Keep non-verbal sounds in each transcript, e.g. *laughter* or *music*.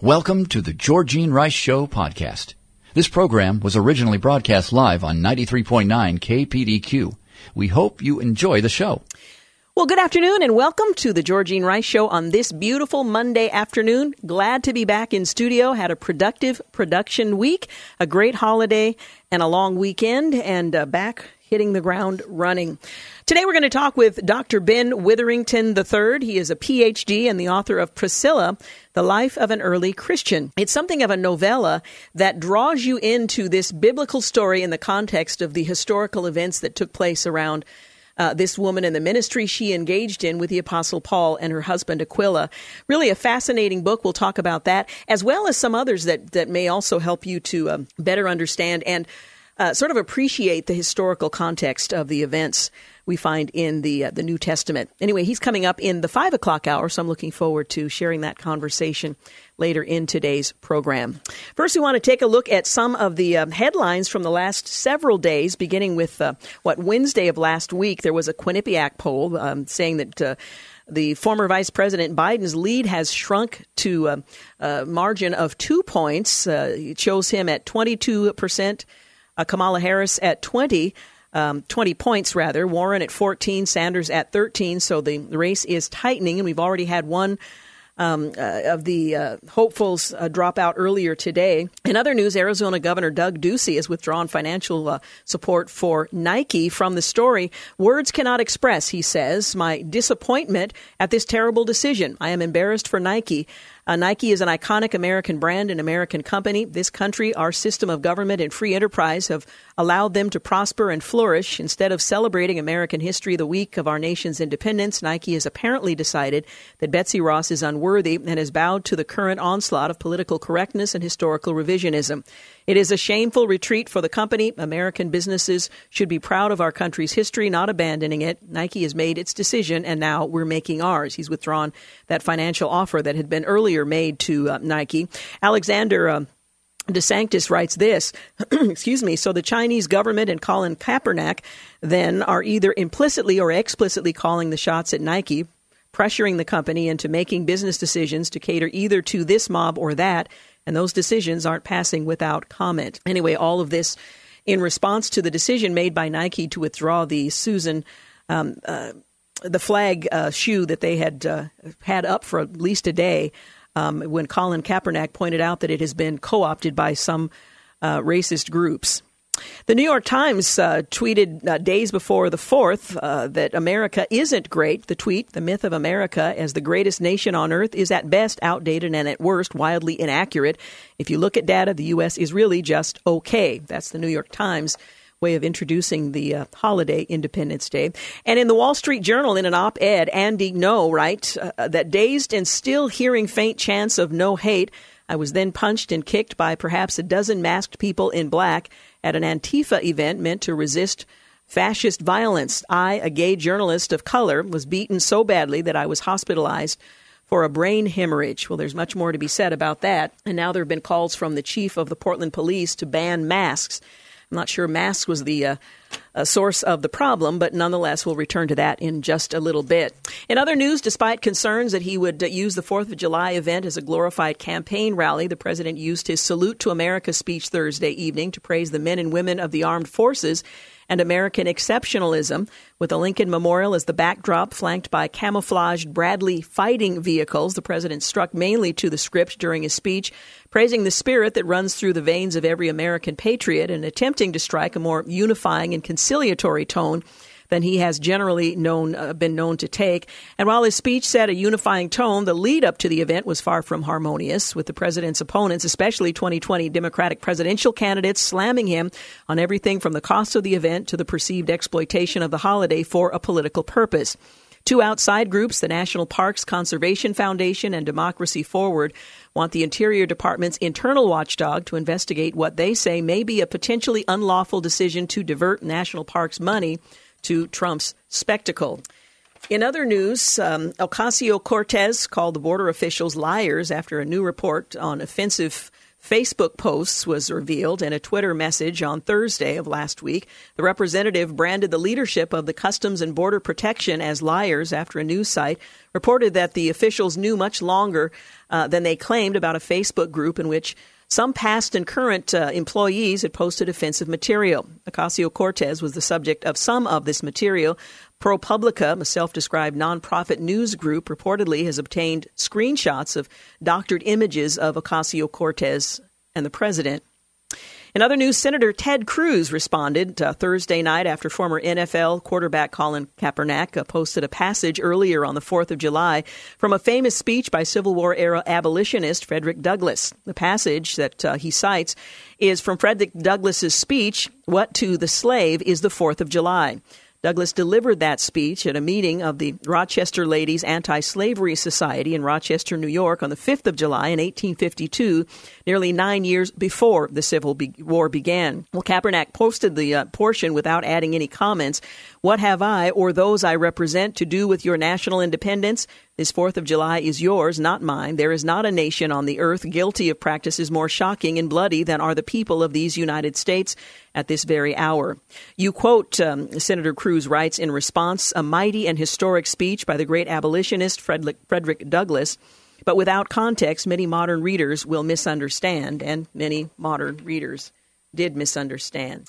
Welcome to the Georgine Rice Show podcast. This program was originally broadcast live on 93.9 KPDQ. We hope you enjoy the show. Well, good afternoon and welcome to the Georgine Rice Show on this beautiful Monday afternoon. Glad to be back in studio. Had a productive production week, a great holiday, and a long weekend, and uh, back hitting the ground running. Today we're going to talk with Dr. Ben Witherington III. He is a PhD and the author of Priscilla, The Life of an Early Christian. It's something of a novella that draws you into this biblical story in the context of the historical events that took place around uh, this woman and the ministry she engaged in with the Apostle Paul and her husband Aquila. Really a fascinating book. We'll talk about that, as well as some others that, that may also help you to um, better understand and uh, sort of appreciate the historical context of the events we find in the uh, the New Testament. Anyway, he's coming up in the five o'clock hour, so I'm looking forward to sharing that conversation later in today's program. First, we want to take a look at some of the uh, headlines from the last several days, beginning with uh, what Wednesday of last week. There was a Quinnipiac poll um, saying that. Uh, the former Vice President Biden's lead has shrunk to a, a margin of two points. Uh, it shows him at 22 percent, uh, Kamala Harris at 20 um, 20 points, rather. Warren at 14, Sanders at 13. So the race is tightening, and we've already had one um, uh, of the uh, hopefuls uh, drop out earlier today. In other news, Arizona Governor Doug Ducey has withdrawn financial uh, support for Nike from the story. Words cannot express, he says, my disappointment at this terrible decision. I am embarrassed for Nike. Uh, Nike is an iconic American brand, an American company. This country, our system of government and free enterprise have allowed them to prosper and flourish. Instead of celebrating American history the week of our nation's independence, Nike has apparently decided that Betsy Ross is unworthy and has bowed to the current onslaught of political correctness and historical revisionism. It is a shameful retreat for the company. American businesses should be proud of our country's history, not abandoning it. Nike has made its decision, and now we're making ours. He's withdrawn that financial offer that had been earlier made to uh, Nike. Alexandra. Uh, DeSantis writes this, *clears throat* excuse me, so the Chinese government and Colin Kaepernick then are either implicitly or explicitly calling the shots at Nike, pressuring the company into making business decisions to cater either to this mob or that, and those decisions aren't passing without comment. Anyway, all of this in response to the decision made by Nike to withdraw the Susan. Um, uh, the flag uh, shoe that they had uh, had up for at least a day um, when Colin Kaepernick pointed out that it has been co opted by some uh, racist groups. The New York Times uh, tweeted uh, days before the 4th uh, that America isn't great. The tweet, the myth of America as the greatest nation on earth, is at best outdated and at worst wildly inaccurate. If you look at data, the U.S. is really just okay. That's the New York Times way of introducing the uh, holiday Independence Day. And in the Wall Street Journal, in an op ed, Andy Ngo writes uh, that dazed and still hearing faint chants of no hate, I was then punched and kicked by perhaps a dozen masked people in black at an Antifa event meant to resist fascist violence. I, a gay journalist of color, was beaten so badly that I was hospitalized for a brain hemorrhage. Well, there's much more to be said about that. And now there have been calls from the chief of the Portland police to ban masks. I'm not sure masks was the uh, uh, source of the problem, but nonetheless, we'll return to that in just a little bit. In other news, despite concerns that he would uh, use the 4th of July event as a glorified campaign rally, the president used his Salute to America speech Thursday evening to praise the men and women of the armed forces and American exceptionalism, with the Lincoln Memorial as the backdrop, flanked by camouflaged Bradley fighting vehicles. The president struck mainly to the script during his speech, praising the spirit that runs through the veins of every American patriot and attempting to strike a more unifying and conciliatory tone than he has generally known uh, been known to take. And while his speech set a unifying tone, the lead up to the event was far from harmonious, with the president's opponents, especially 2020 Democratic presidential candidates, slamming him on everything from the cost of the event to the perceived exploitation of the holiday for a political purpose. Two outside groups, the National Parks Conservation Foundation and Democracy Forward, want the Interior Department's internal watchdog to investigate what they say may be a potentially unlawful decision to divert national parks money to Trump's spectacle. In other news, um, Ocasio Cortez called the border officials liars after a new report on offensive Facebook posts was revealed in a Twitter message on Thursday of last week. The representative branded the leadership of the Customs and Border Protection as liars after a news site reported that the officials knew much longer uh, than they claimed about a Facebook group in which some past and current uh, employees had posted offensive material. Ocasio Cortez was the subject of some of this material. ProPublica, a self described nonprofit news group, reportedly has obtained screenshots of doctored images of Ocasio Cortez and the president. In other news, Senator Ted Cruz responded uh, Thursday night after former NFL quarterback Colin Kaepernick uh, posted a passage earlier on the 4th of July from a famous speech by Civil War era abolitionist Frederick Douglass. The passage that uh, he cites is from Frederick Douglass's speech, What to the Slave is the 4th of July. Douglass delivered that speech at a meeting of the Rochester Ladies Anti Slavery Society in Rochester, New York on the 5th of July in 1852, nearly nine years before the Civil War began. Well, Kaepernick posted the uh, portion without adding any comments. What have I or those I represent to do with your national independence? This 4th of July is yours, not mine. There is not a nation on the earth guilty of practices more shocking and bloody than are the people of these United States at this very hour. You quote, um, Senator Cruz writes in response, a mighty and historic speech by the great abolitionist Frederick, Frederick Douglass. But without context, many modern readers will misunderstand, and many modern readers did misunderstand.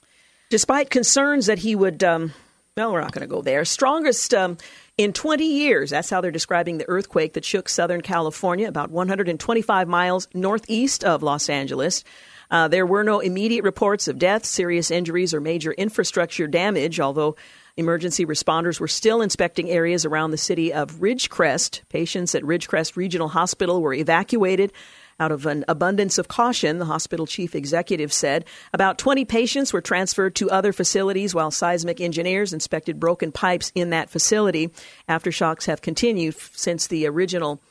Despite concerns that he would, um, well, we're not going to go there. Strongest um, in 20 years, that's how they're describing the earthquake that shook Southern California, about 125 miles northeast of Los Angeles. Uh, there were no immediate reports of deaths, serious injuries, or major infrastructure damage, although emergency responders were still inspecting areas around the city of Ridgecrest. Patients at Ridgecrest Regional Hospital were evacuated. Out of an abundance of caution, the hospital chief executive said about 20 patients were transferred to other facilities while seismic engineers inspected broken pipes in that facility. Aftershocks have continued since the original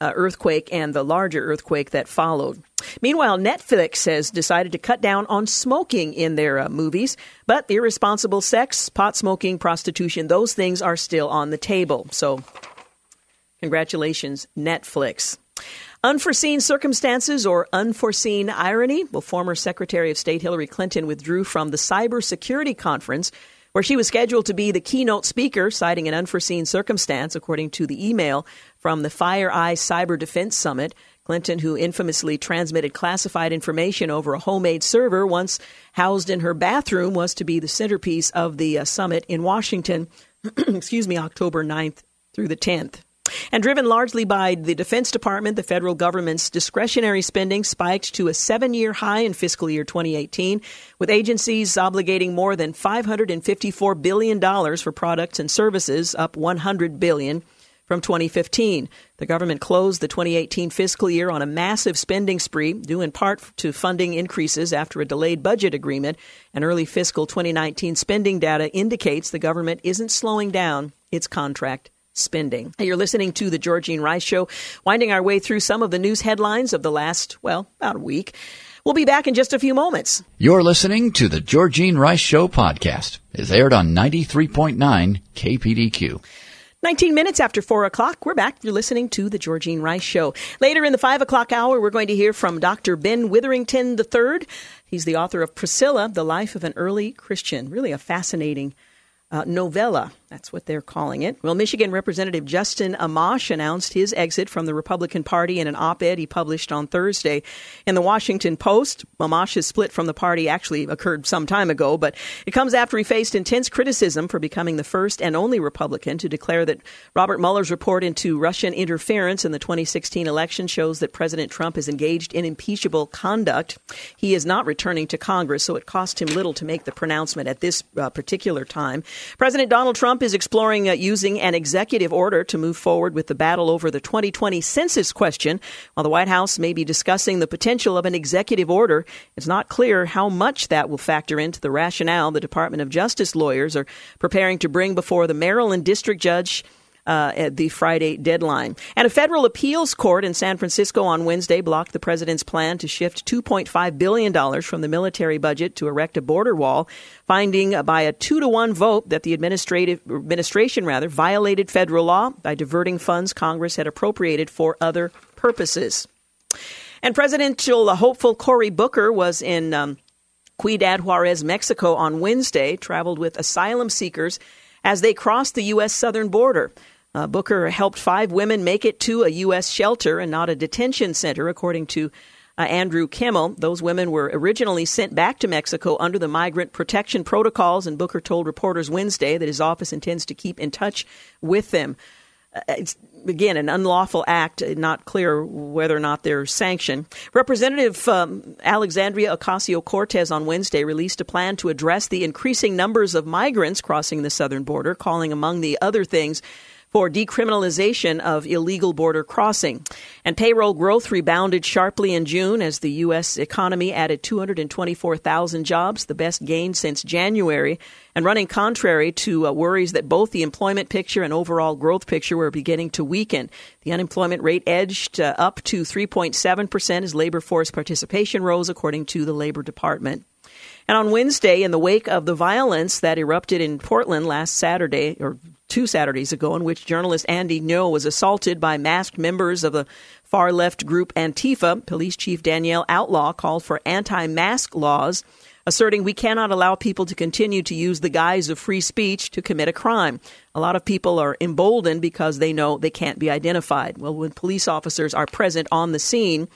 uh, earthquake and the larger earthquake that followed. Meanwhile, Netflix has decided to cut down on smoking in their uh, movies, but irresponsible sex, pot smoking, prostitution, those things are still on the table. So, congratulations, Netflix. Unforeseen circumstances or unforeseen irony? Well, former Secretary of State Hillary Clinton withdrew from the cybersecurity conference where she was scheduled to be the keynote speaker, citing an unforeseen circumstance, according to the email from the FireEye Cyber Defense Summit. Clinton, who infamously transmitted classified information over a homemade server once housed in her bathroom, was to be the centerpiece of the uh, summit in Washington, *clears throat* excuse me, October 9th through the 10th. And driven largely by the Defense Department, the federal government's discretionary spending spiked to a seven year high in fiscal year 2018, with agencies obligating more than $554 billion for products and services, up $100 billion from 2015. The government closed the 2018 fiscal year on a massive spending spree, due in part to funding increases after a delayed budget agreement. And early fiscal 2019 spending data indicates the government isn't slowing down its contract spending. You're listening to the Georgine Rice Show, winding our way through some of the news headlines of the last, well, about a week. We'll be back in just a few moments. You're listening to the Georgine Rice Show podcast. It's aired on 93.9 KPDQ. 19 minutes after 4 o'clock, we're back. You're listening to The Georgine Rice Show. Later in the 5 o'clock hour, we're going to hear from Dr. Ben Witherington III. He's the author of Priscilla, The Life of an Early Christian. Really a fascinating uh, novella. That's what they're calling it. Well, Michigan Representative Justin Amash announced his exit from the Republican Party in an op ed he published on Thursday in the Washington Post. Amash's split from the party actually occurred some time ago, but it comes after he faced intense criticism for becoming the first and only Republican to declare that Robert Mueller's report into Russian interference in the 2016 election shows that President Trump is engaged in impeachable conduct. He is not returning to Congress, so it cost him little to make the pronouncement at this uh, particular time. President Donald Trump is exploring uh, using an executive order to move forward with the battle over the 2020 census question. While the White House may be discussing the potential of an executive order, it's not clear how much that will factor into the rationale the Department of Justice lawyers are preparing to bring before the Maryland District Judge uh, at the Friday deadline. And a federal appeals court in San Francisco on Wednesday blocked the president's plan to shift $2.5 billion from the military budget to erect a border wall, finding by a two to one vote that the administrative administration rather violated federal law by diverting funds Congress had appropriated for other purposes. And presidential hopeful Cory Booker was in um, Ciudad Juarez, Mexico on Wednesday, traveled with asylum seekers as they crossed the U.S. southern border. Uh, Booker helped five women make it to a U.S. shelter and not a detention center, according to uh, Andrew Kimmel. Those women were originally sent back to Mexico under the migrant protection protocols, and Booker told reporters Wednesday that his office intends to keep in touch with them. Uh, it's again an unlawful act, not clear whether or not they're sanctioned. Representative um, Alexandria Ocasio Cortez on Wednesday released a plan to address the increasing numbers of migrants crossing the southern border, calling among the other things for decriminalization of illegal border crossing. And payroll growth rebounded sharply in June as the U.S. economy added 224,000 jobs, the best gain since January, and running contrary to uh, worries that both the employment picture and overall growth picture were beginning to weaken. The unemployment rate edged uh, up to 3.7% as labor force participation rose, according to the Labor Department. And on Wednesday, in the wake of the violence that erupted in Portland last Saturday, or two Saturdays ago, in which journalist Andy Ngo was assaulted by masked members of the far left group Antifa, Police Chief Danielle Outlaw called for anti mask laws, asserting we cannot allow people to continue to use the guise of free speech to commit a crime. A lot of people are emboldened because they know they can't be identified. Well, when police officers are present on the scene,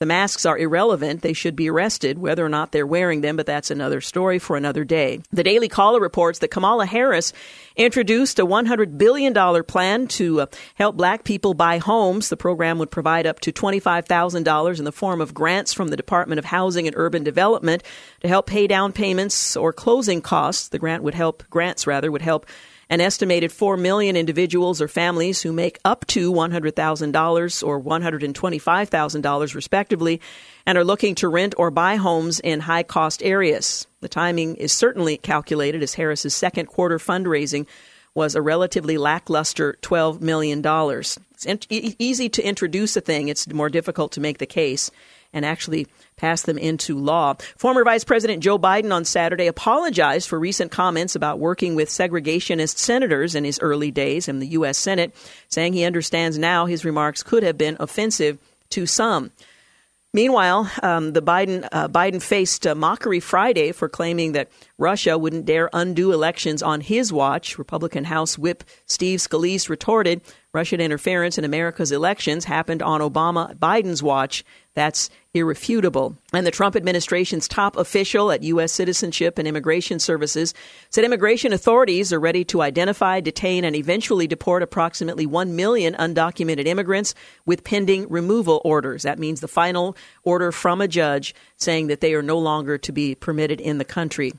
the masks are irrelevant. They should be arrested, whether or not they're wearing them, but that's another story for another day. The Daily Caller reports that Kamala Harris introduced a $100 billion plan to uh, help black people buy homes. The program would provide up to $25,000 in the form of grants from the Department of Housing and Urban Development to help pay down payments or closing costs. The grant would help, grants rather, would help an estimated 4 million individuals or families who make up to $100,000 or $125,000 respectively and are looking to rent or buy homes in high cost areas. The timing is certainly calculated as Harris's second quarter fundraising was a relatively lackluster $12 million. It's in- easy to introduce a thing, it's more difficult to make the case and actually pass them into law. Former Vice President Joe Biden on Saturday apologized for recent comments about working with segregationist senators in his early days in the U.S. Senate, saying he understands now his remarks could have been offensive to some. Meanwhile, um, the Biden uh, Biden faced a mockery Friday for claiming that Russia wouldn't dare undo elections on his watch. Republican House Whip Steve Scalise retorted, "Russian interference in America's elections happened on Obama Biden's watch. That's irrefutable. And the Trump administration's top official at U.S. Citizenship and Immigration Services said immigration authorities are ready to identify, detain, and eventually deport approximately 1 million undocumented immigrants with pending removal orders. That means the final order from a judge saying that they are no longer to be permitted in the country.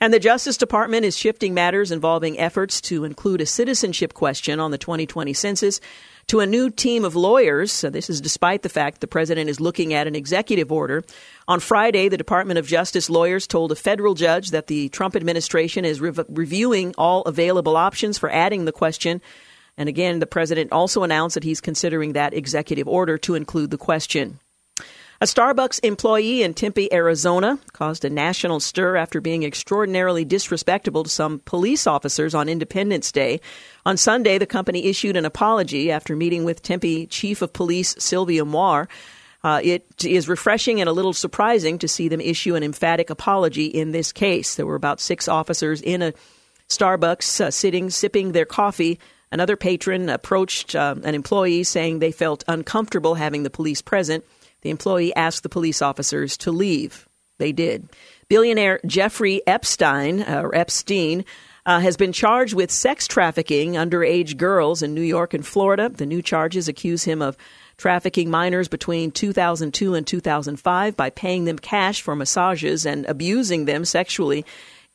And the Justice Department is shifting matters involving efforts to include a citizenship question on the 2020 census to a new team of lawyers. So this is despite the fact the president is looking at an executive order. On Friday, the Department of Justice lawyers told a federal judge that the Trump administration is re- reviewing all available options for adding the question. And again, the president also announced that he's considering that executive order to include the question. A Starbucks employee in Tempe, Arizona, caused a national stir after being extraordinarily disrespectful to some police officers on Independence Day. On Sunday, the company issued an apology after meeting with Tempe Chief of Police Sylvia Moir. Uh, it is refreshing and a little surprising to see them issue an emphatic apology in this case. There were about six officers in a Starbucks uh, sitting, sipping their coffee. Another patron approached uh, an employee saying they felt uncomfortable having the police present. The employee asked the police officers to leave. They did. Billionaire Jeffrey Epstein, uh, or Epstein, uh, has been charged with sex trafficking underage girls in New York and Florida. The new charges accuse him of trafficking minors between 2002 and 2005 by paying them cash for massages and abusing them sexually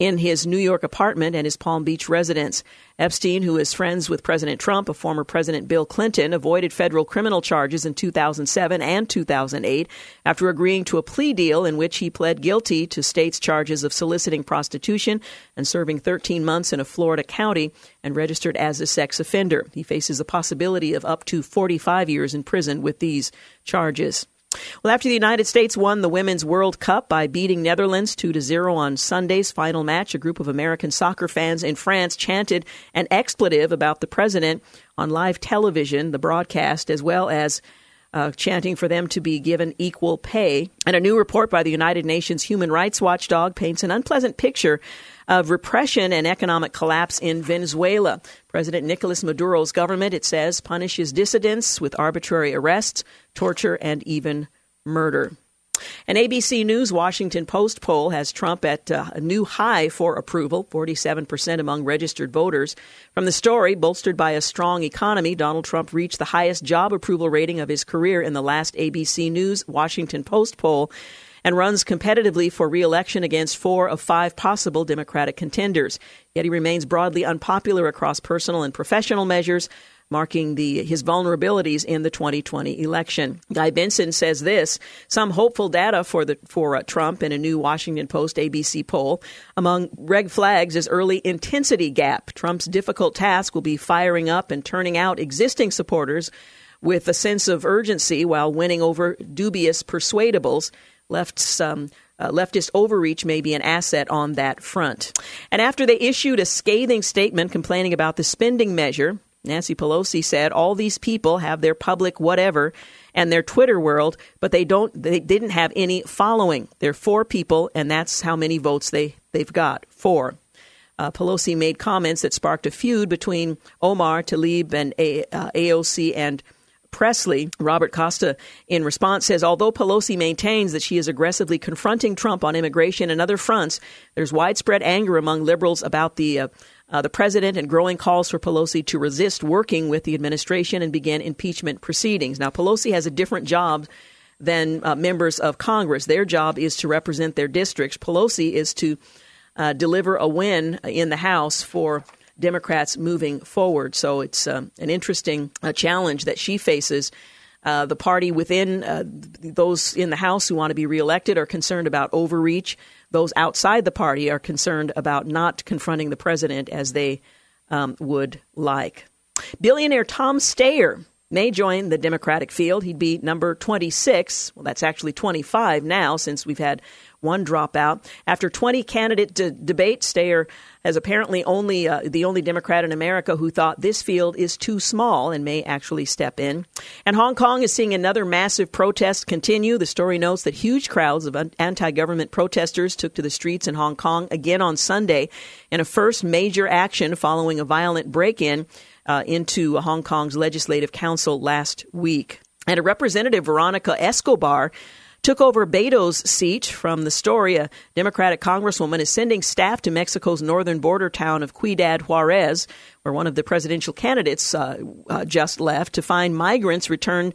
in his New York apartment and his Palm Beach residence. Epstein, who is friends with President Trump, a former President Bill Clinton, avoided federal criminal charges in 2007 and 2008 after agreeing to a plea deal in which he pled guilty to state's charges of soliciting prostitution and serving 13 months in a Florida county and registered as a sex offender. He faces a possibility of up to 45 years in prison with these charges. Well, after the United States won the Women's World Cup by beating Netherlands 2 to 0 on Sunday's final match, a group of American soccer fans in France chanted an expletive about the president on live television, the broadcast, as well as uh, chanting for them to be given equal pay. And a new report by the United Nations human rights watchdog paints an unpleasant picture of repression and economic collapse in Venezuela. President Nicolas Maduro's government, it says, punishes dissidents with arbitrary arrests, torture, and even murder. An ABC News Washington Post poll has Trump at uh, a new high for approval, 47% among registered voters. From the story, bolstered by a strong economy, Donald Trump reached the highest job approval rating of his career in the last ABC News Washington Post poll and runs competitively for reelection against four of five possible Democratic contenders. Yet he remains broadly unpopular across personal and professional measures, marking the, his vulnerabilities in the 2020 election. Guy Benson says this: some hopeful data for the for uh, Trump in a new Washington Post ABC poll. Among red flags is early intensity gap. Trump's difficult task will be firing up and turning out existing supporters with a sense of urgency while winning over dubious persuadables left some uh, leftist overreach may be an asset on that front. And after they issued a scathing statement complaining about the spending measure, Nancy Pelosi said all these people have their public whatever and their Twitter world, but they don't they didn't have any following. They're four people and that's how many votes they they've got. Four. Uh, Pelosi made comments that sparked a feud between Omar Tlaib and a- uh, AOC and Pressley, Robert Costa, in response, says although Pelosi maintains that she is aggressively confronting Trump on immigration and other fronts, there's widespread anger among liberals about the uh, uh, the president and growing calls for Pelosi to resist working with the administration and begin impeachment proceedings. Now, Pelosi has a different job than uh, members of Congress. Their job is to represent their districts. Pelosi is to uh, deliver a win in the House for Democrats moving forward. So it's um, an interesting uh, challenge that she faces. Uh, the party within uh, those in the House who want to be reelected are concerned about overreach. Those outside the party are concerned about not confronting the president as they um, would like. Billionaire Tom Steyer may join the Democratic field. He'd be number 26. Well, that's actually 25 now since we've had one dropout. After 20 candidate de- debates, Steyer has apparently only uh, the only Democrat in America who thought this field is too small and may actually step in. And Hong Kong is seeing another massive protest continue. The story notes that huge crowds of anti-government protesters took to the streets in Hong Kong again on Sunday in a first major action following a violent break-in uh, into Hong Kong's legislative council last week. And a representative, Veronica Escobar, took over Beto's seat from the story. A Democratic congresswoman is sending staff to Mexico's northern border town of Ciudad Juarez, where one of the presidential candidates uh, uh, just left, to find migrants returned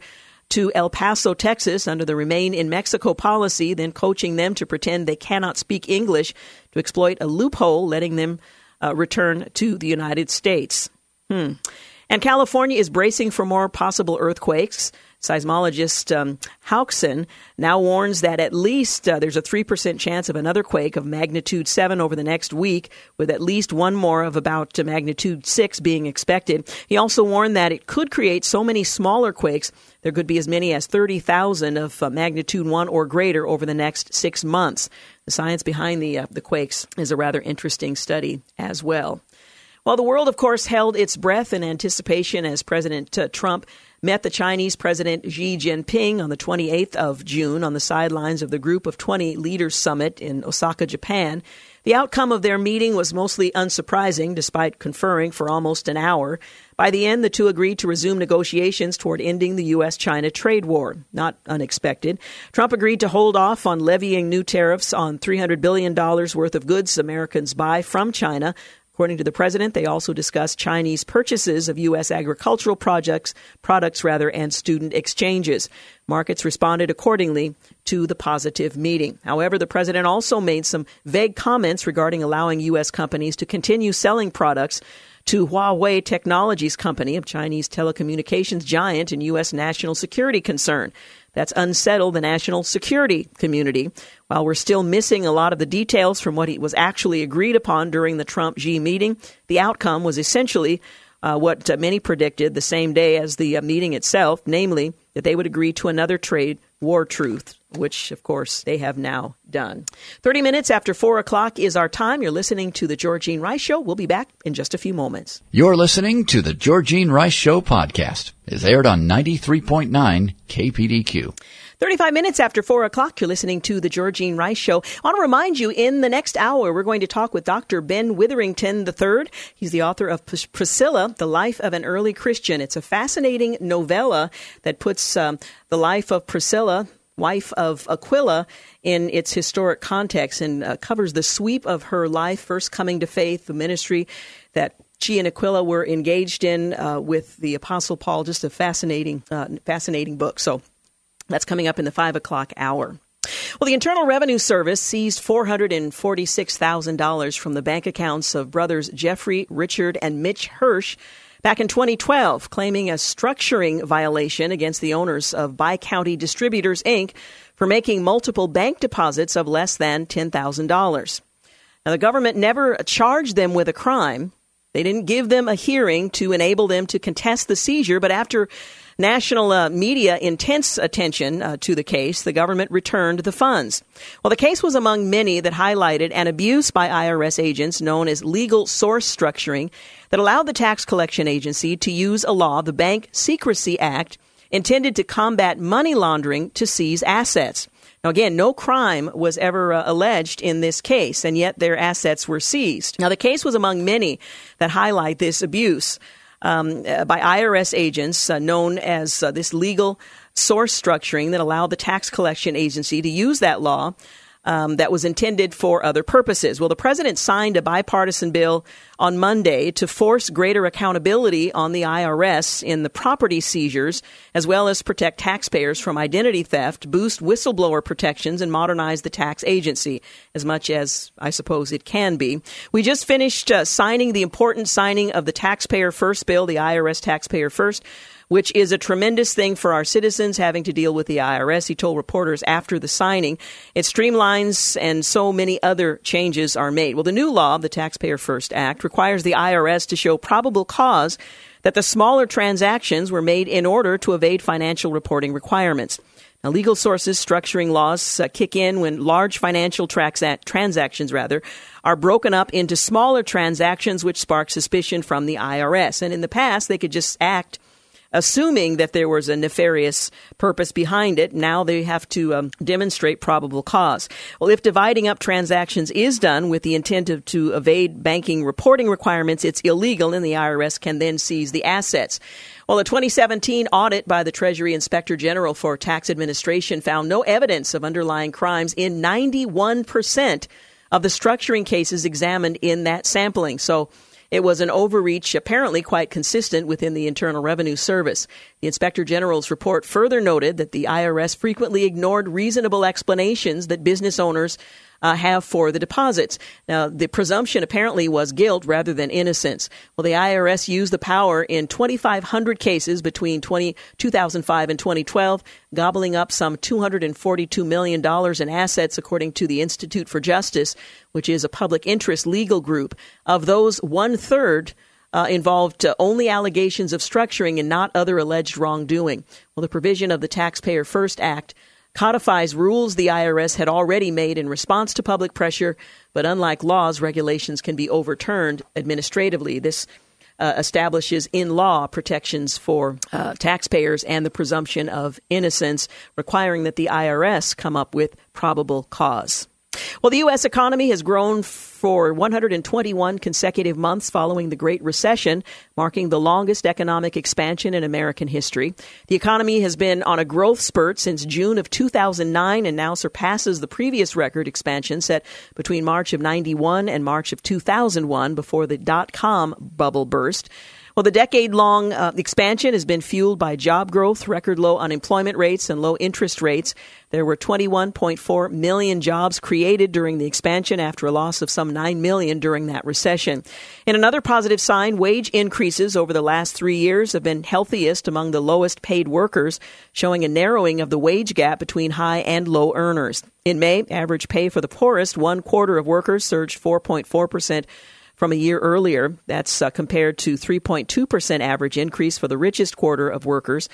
to El Paso, Texas, under the Remain in Mexico policy, then coaching them to pretend they cannot speak English to exploit a loophole, letting them uh, return to the United States. Hmm. And California is bracing for more possible earthquakes. Seismologist um, now warns that at least uh, there's a 3% chance of another quake of magnitude 7 over the next week, with at least one more of about uh, magnitude 6 being expected. He also warned that it could create so many smaller quakes, there could be as many as 30,000 of uh, magnitude 1 or greater over the next six months. The science behind the, uh, the quakes is a rather interesting study as well. Well, the world, of course, held its breath in anticipation as President uh, Trump met the Chinese President Xi Jinping on the 28th of June on the sidelines of the Group of 20 Leaders Summit in Osaka, Japan. The outcome of their meeting was mostly unsurprising, despite conferring for almost an hour. By the end, the two agreed to resume negotiations toward ending the U.S. China trade war. Not unexpected. Trump agreed to hold off on levying new tariffs on $300 billion worth of goods Americans buy from China According to the president, they also discussed Chinese purchases of U.S. agricultural projects, products rather, and student exchanges. Markets responded accordingly to the positive meeting. However, the president also made some vague comments regarding allowing U.S. companies to continue selling products to Huawei Technologies Company, a Chinese telecommunications giant and U.S. national security concern. That's unsettled the national security community. While we're still missing a lot of the details from what was actually agreed upon during the Trump G meeting, the outcome was essentially uh, what uh, many predicted the same day as the uh, meeting itself, namely that they would agree to another trade war truth, which, of course, they have now done. 30 minutes after 4 o'clock is our time. You're listening to The Georgine Rice Show. We'll be back in just a few moments. You're listening to The Georgine Rice Show podcast. It's aired on 93.9 KPDQ. 35 minutes after 4 o'clock, you're listening to The Georgine Rice Show. I want to remind you, in the next hour, we're going to talk with Dr. Ben Witherington III. He's the author of Priscilla, The Life of an Early Christian. It's a fascinating novella that puts um, the life of Priscilla, wife of Aquila, in its historic context and uh, covers the sweep of her life, first coming to faith, the ministry that she and Aquila were engaged in uh, with the Apostle Paul. Just a fascinating, uh, fascinating book. So that's coming up in the five o'clock hour. Well, the Internal Revenue Service seized $446,000 from the bank accounts of brothers Jeffrey, Richard, and Mitch Hirsch back in 2012, claiming a structuring violation against the owners of Bi County Distributors, Inc., for making multiple bank deposits of less than $10,000. Now, the government never charged them with a crime. They didn't give them a hearing to enable them to contest the seizure, but after National uh, media intense attention uh, to the case. The government returned the funds. Well, the case was among many that highlighted an abuse by IRS agents known as legal source structuring that allowed the tax collection agency to use a law, the Bank Secrecy Act, intended to combat money laundering to seize assets. Now, again, no crime was ever uh, alleged in this case, and yet their assets were seized. Now, the case was among many that highlight this abuse um, uh, by IRS agents uh, known as uh, this legal source structuring that allowed the tax collection agency to use that law um, that was intended for other purposes. Well, the president signed a bipartisan bill on Monday to force greater accountability on the IRS in the property seizures, as well as protect taxpayers from identity theft, boost whistleblower protections, and modernize the tax agency as much as I suppose it can be. We just finished uh, signing the important signing of the Taxpayer First bill, the IRS Taxpayer First which is a tremendous thing for our citizens having to deal with the IRS. He told reporters after the signing. It streamlines and so many other changes are made. Well, the new law, the Taxpayer First Act, requires the IRS to show probable cause that the smaller transactions were made in order to evade financial reporting requirements. Now, legal sources structuring laws uh, kick in when large financial transactions, rather, are broken up into smaller transactions, which spark suspicion from the IRS. And in the past, they could just act assuming that there was a nefarious purpose behind it. Now they have to um, demonstrate probable cause. Well, if dividing up transactions is done with the intent of, to evade banking reporting requirements, it's illegal, and the IRS can then seize the assets. Well, a 2017 audit by the Treasury Inspector General for Tax Administration found no evidence of underlying crimes in 91% of the structuring cases examined in that sampling. So it was an overreach, apparently quite consistent within the Internal Revenue Service. The Inspector General's report further noted that the IRS frequently ignored reasonable explanations that business owners uh, have for the deposits. Now, the presumption apparently was guilt rather than innocence. Well, the IRS used the power in 2,500 cases between 20, 2005 and 2012, gobbling up some $242 million in assets, according to the Institute for Justice, which is a public interest legal group. Of those, one third uh, involved uh, only allegations of structuring and not other alleged wrongdoing. Well, the provision of the Taxpayer First Act codifies rules the IRS had already made in response to public pressure, but unlike laws, regulations can be overturned administratively. This uh, establishes in law protections for uh, taxpayers and the presumption of innocence, requiring that the IRS come up with probable cause. Well, the U.S. economy has grown for 121 consecutive months following the Great Recession, marking the longest economic expansion in American history. The economy has been on a growth spurt since June of 2009 and now surpasses the previous record expansion set between March of 91 and March of 2001 before the dot com bubble burst. Well, the decade long uh, expansion has been fueled by job growth, record low unemployment rates, and low interest rates. There were 21.4 million jobs created during the expansion after a loss of some 9 million during that recession. In another positive sign, wage increases over the last three years have been healthiest among the lowest paid workers, showing a narrowing of the wage gap between high and low earners. In May, average pay for the poorest one quarter of workers surged 4.4 percent from a year earlier. That's uh, compared to 3.2% average increase for the richest quarter of workers.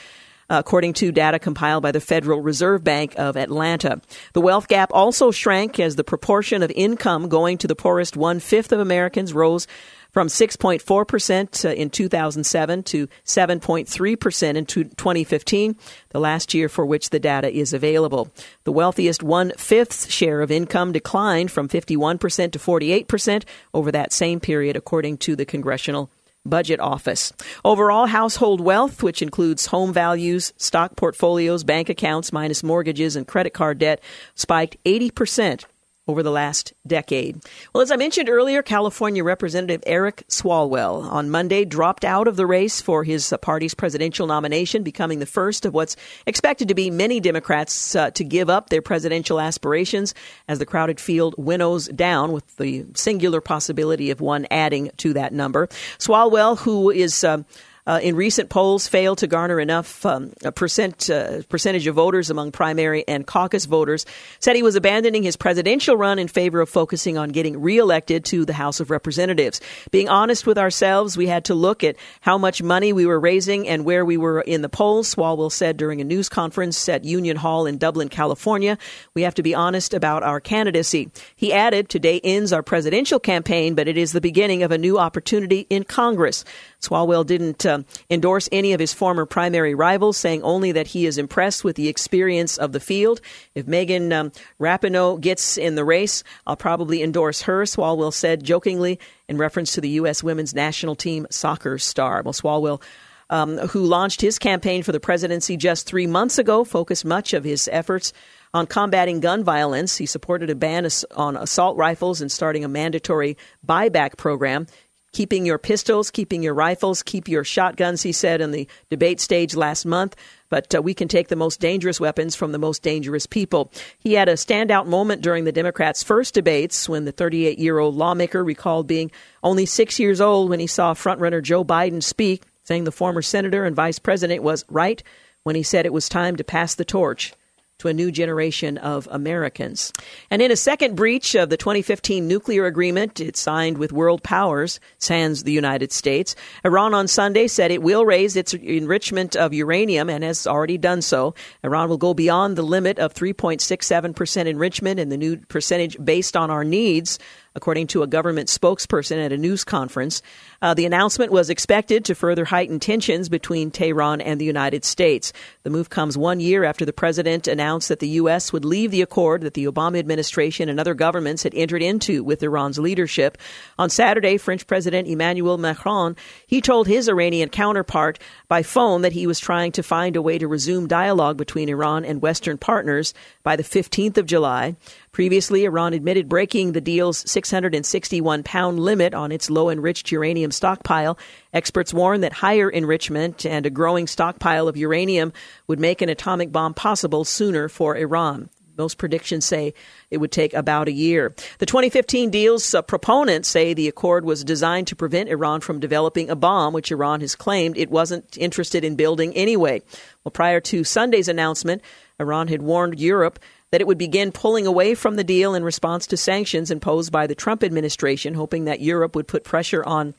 According to data compiled by the Federal Reserve Bank of Atlanta. The wealth gap also shrank as the proportion of income going to the poorest one fifth of Americans rose from 6.4% uh, in 2007 to 7.3% in 2015, the last year for which the data is available. The wealthiest one fifth share of income declined from 51% to 48% over that same period, according to the Congressional Budget Office. Overall, household wealth, which includes home values, stock portfolios, bank accounts, minus mortgages, and credit card debt, spiked 80% over the last decade. Well, as I mentioned earlier, California Representative Eric Swalwell on Monday dropped out of the race for his uh, party's presidential nomination, becoming the first of what's expected to be many Democrats uh, to give up their presidential aspirations as the crowded field winnows down with the singular possibility of one adding to that number. Swalwell, who is uh, uh, in recent polls failed to garner enough um, percent uh, percentage of voters among primary and caucus voters. Said he was abandoning his presidential run in favor of focusing on getting reelected to the House of Representatives. Being honest with ourselves, we had to look at how much money we were raising and where we were in the polls. Swalwell said during a news conference at Union Hall in Dublin, California, we have to be honest about our candidacy. He added, "Today ends our presidential campaign, but it is the beginning of a new opportunity in Congress." Swalwell didn't uh, endorse any of his former primary rivals, saying only that he is impressed with the experience of the field. If Megan um, Rapinoe gets in the race, I'll probably endorse her, Swalwell said jokingly in reference to the U.S. women's national team soccer star. Well, Swalwell. Um, who launched his campaign for the presidency just three months ago, focused much of his efforts on combating gun violence. He supported a ban on assault rifles and starting a mandatory buyback program keeping your pistols, keeping your rifles, keep your shotguns, he said in the debate stage last month. But uh, we can take the most dangerous weapons from the most dangerous people. He had a standout moment during the Democrats' first debates when the 38 year old lawmaker recalled being only six years old when he saw frontrunner Joe Biden speak, saying the former senator and vice president was right when he said it was time to pass the torch to a new generation of Americans. And in a second breach of the 2015 nuclear agreement it signed with world powers, sans the United States, Iran on Sunday said it will raise its enrichment of uranium and has already done so. Iran will go beyond the limit of 3.67% enrichment and the new percentage based on our needs according to a government spokesperson at a news conference. Uh, the announcement was expected to further heighten tensions between Tehran and the United States. The move comes one year after the president announced that the U.S. would leave the accord that the Obama administration and other governments had entered into with Iran's leadership. On Saturday, French President Emmanuel Macron he told his Iranian counterpart by phone that he was trying to find a way to resume dialogue between Iran and Western partners by the 15th of July. Previously, Iran admitted breaking the deal's 661 pound limit on its low enriched uranium stockpile. Experts warn that higher enrichment and a growing stockpile of uranium would make an atomic bomb possible sooner for Iran. Most predictions say it would take about a year. The 2015 deal's uh, proponents say the accord was designed to prevent Iran from developing a bomb, which Iran has claimed it wasn't interested in building anyway. Well, prior to Sunday's announcement, Iran had warned Europe that it would begin pulling away from the deal in response to sanctions imposed by the Trump administration, hoping that Europe would put pressure on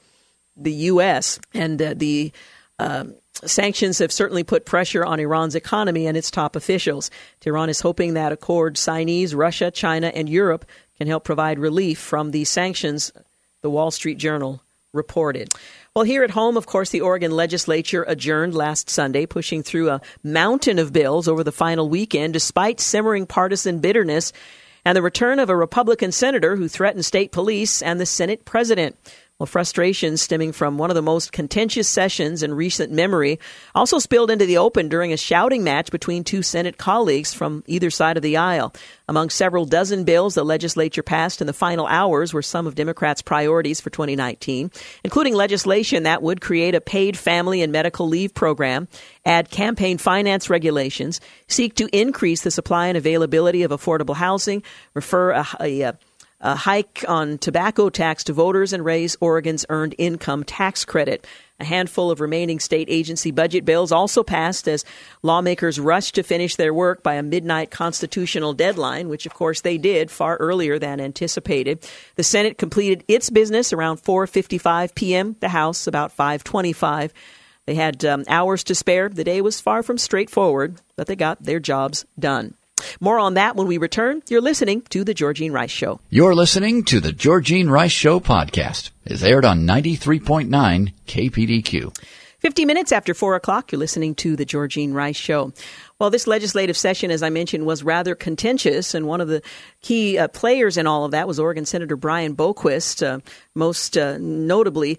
the U.S. And uh, the uh, sanctions have certainly put pressure on Iran's economy and its top officials. Tehran is hoping that accord signees, Russia, China, and Europe can help provide relief from these sanctions, the Wall Street Journal reported. Well, here at home, of course, the Oregon legislature adjourned last Sunday, pushing through a mountain of bills over the final weekend, despite simmering partisan bitterness and the return of a Republican senator who threatened state police and the Senate president. Well, frustration stemming from one of the most contentious sessions in recent memory also spilled into the open during a shouting match between two Senate colleagues from either side of the aisle. Among several dozen bills the legislature passed in the final hours were some of Democrats' priorities for 2019, including legislation that would create a paid family and medical leave program, add campaign finance regulations, seek to increase the supply and availability of affordable housing, refer a, a a hike on tobacco tax to voters and raise Oregon's earned income tax credit. A handful of remaining state agency budget bills also passed as lawmakers rushed to finish their work by a midnight constitutional deadline, which of course they did far earlier than anticipated. The Senate completed its business around 4:55 p.m., the House about 5:25. They had um, hours to spare. The day was far from straightforward, but they got their jobs done. More on that when we return. You're listening to The Georgine Rice Show. You're listening to The Georgine Rice Show podcast. It's aired on 93.9 KPDQ. 50 minutes after 4 o'clock, you're listening to The Georgine Rice Show. Well, this legislative session, as I mentioned, was rather contentious, and one of the key uh, players in all of that was Oregon Senator Brian Boquist, uh, most uh, notably.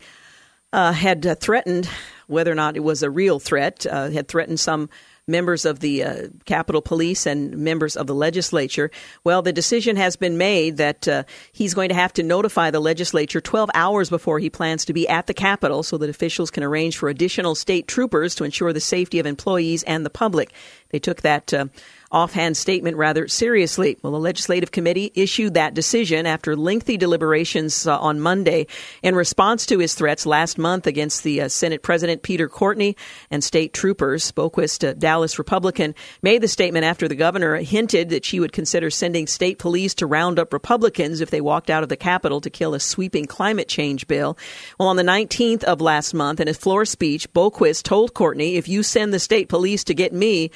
Uh, had uh, threatened, whether or not it was a real threat, uh, had threatened some members of the uh, Capitol Police and members of the legislature. Well, the decision has been made that uh, he's going to have to notify the legislature 12 hours before he plans to be at the Capitol so that officials can arrange for additional state troopers to ensure the safety of employees and the public. They took that uh, offhand statement rather seriously. Well, the legislative committee issued that decision after lengthy deliberations uh, on Monday in response to his threats last month against the uh, Senate President Peter Courtney and state troopers. Boquist, a Dallas Republican, made the statement after the governor hinted that she would consider sending state police to round up Republicans if they walked out of the Capitol to kill a sweeping climate change bill. Well, on the 19th of last month, in his floor speech, Boquist told Courtney, if you send the state police to get me,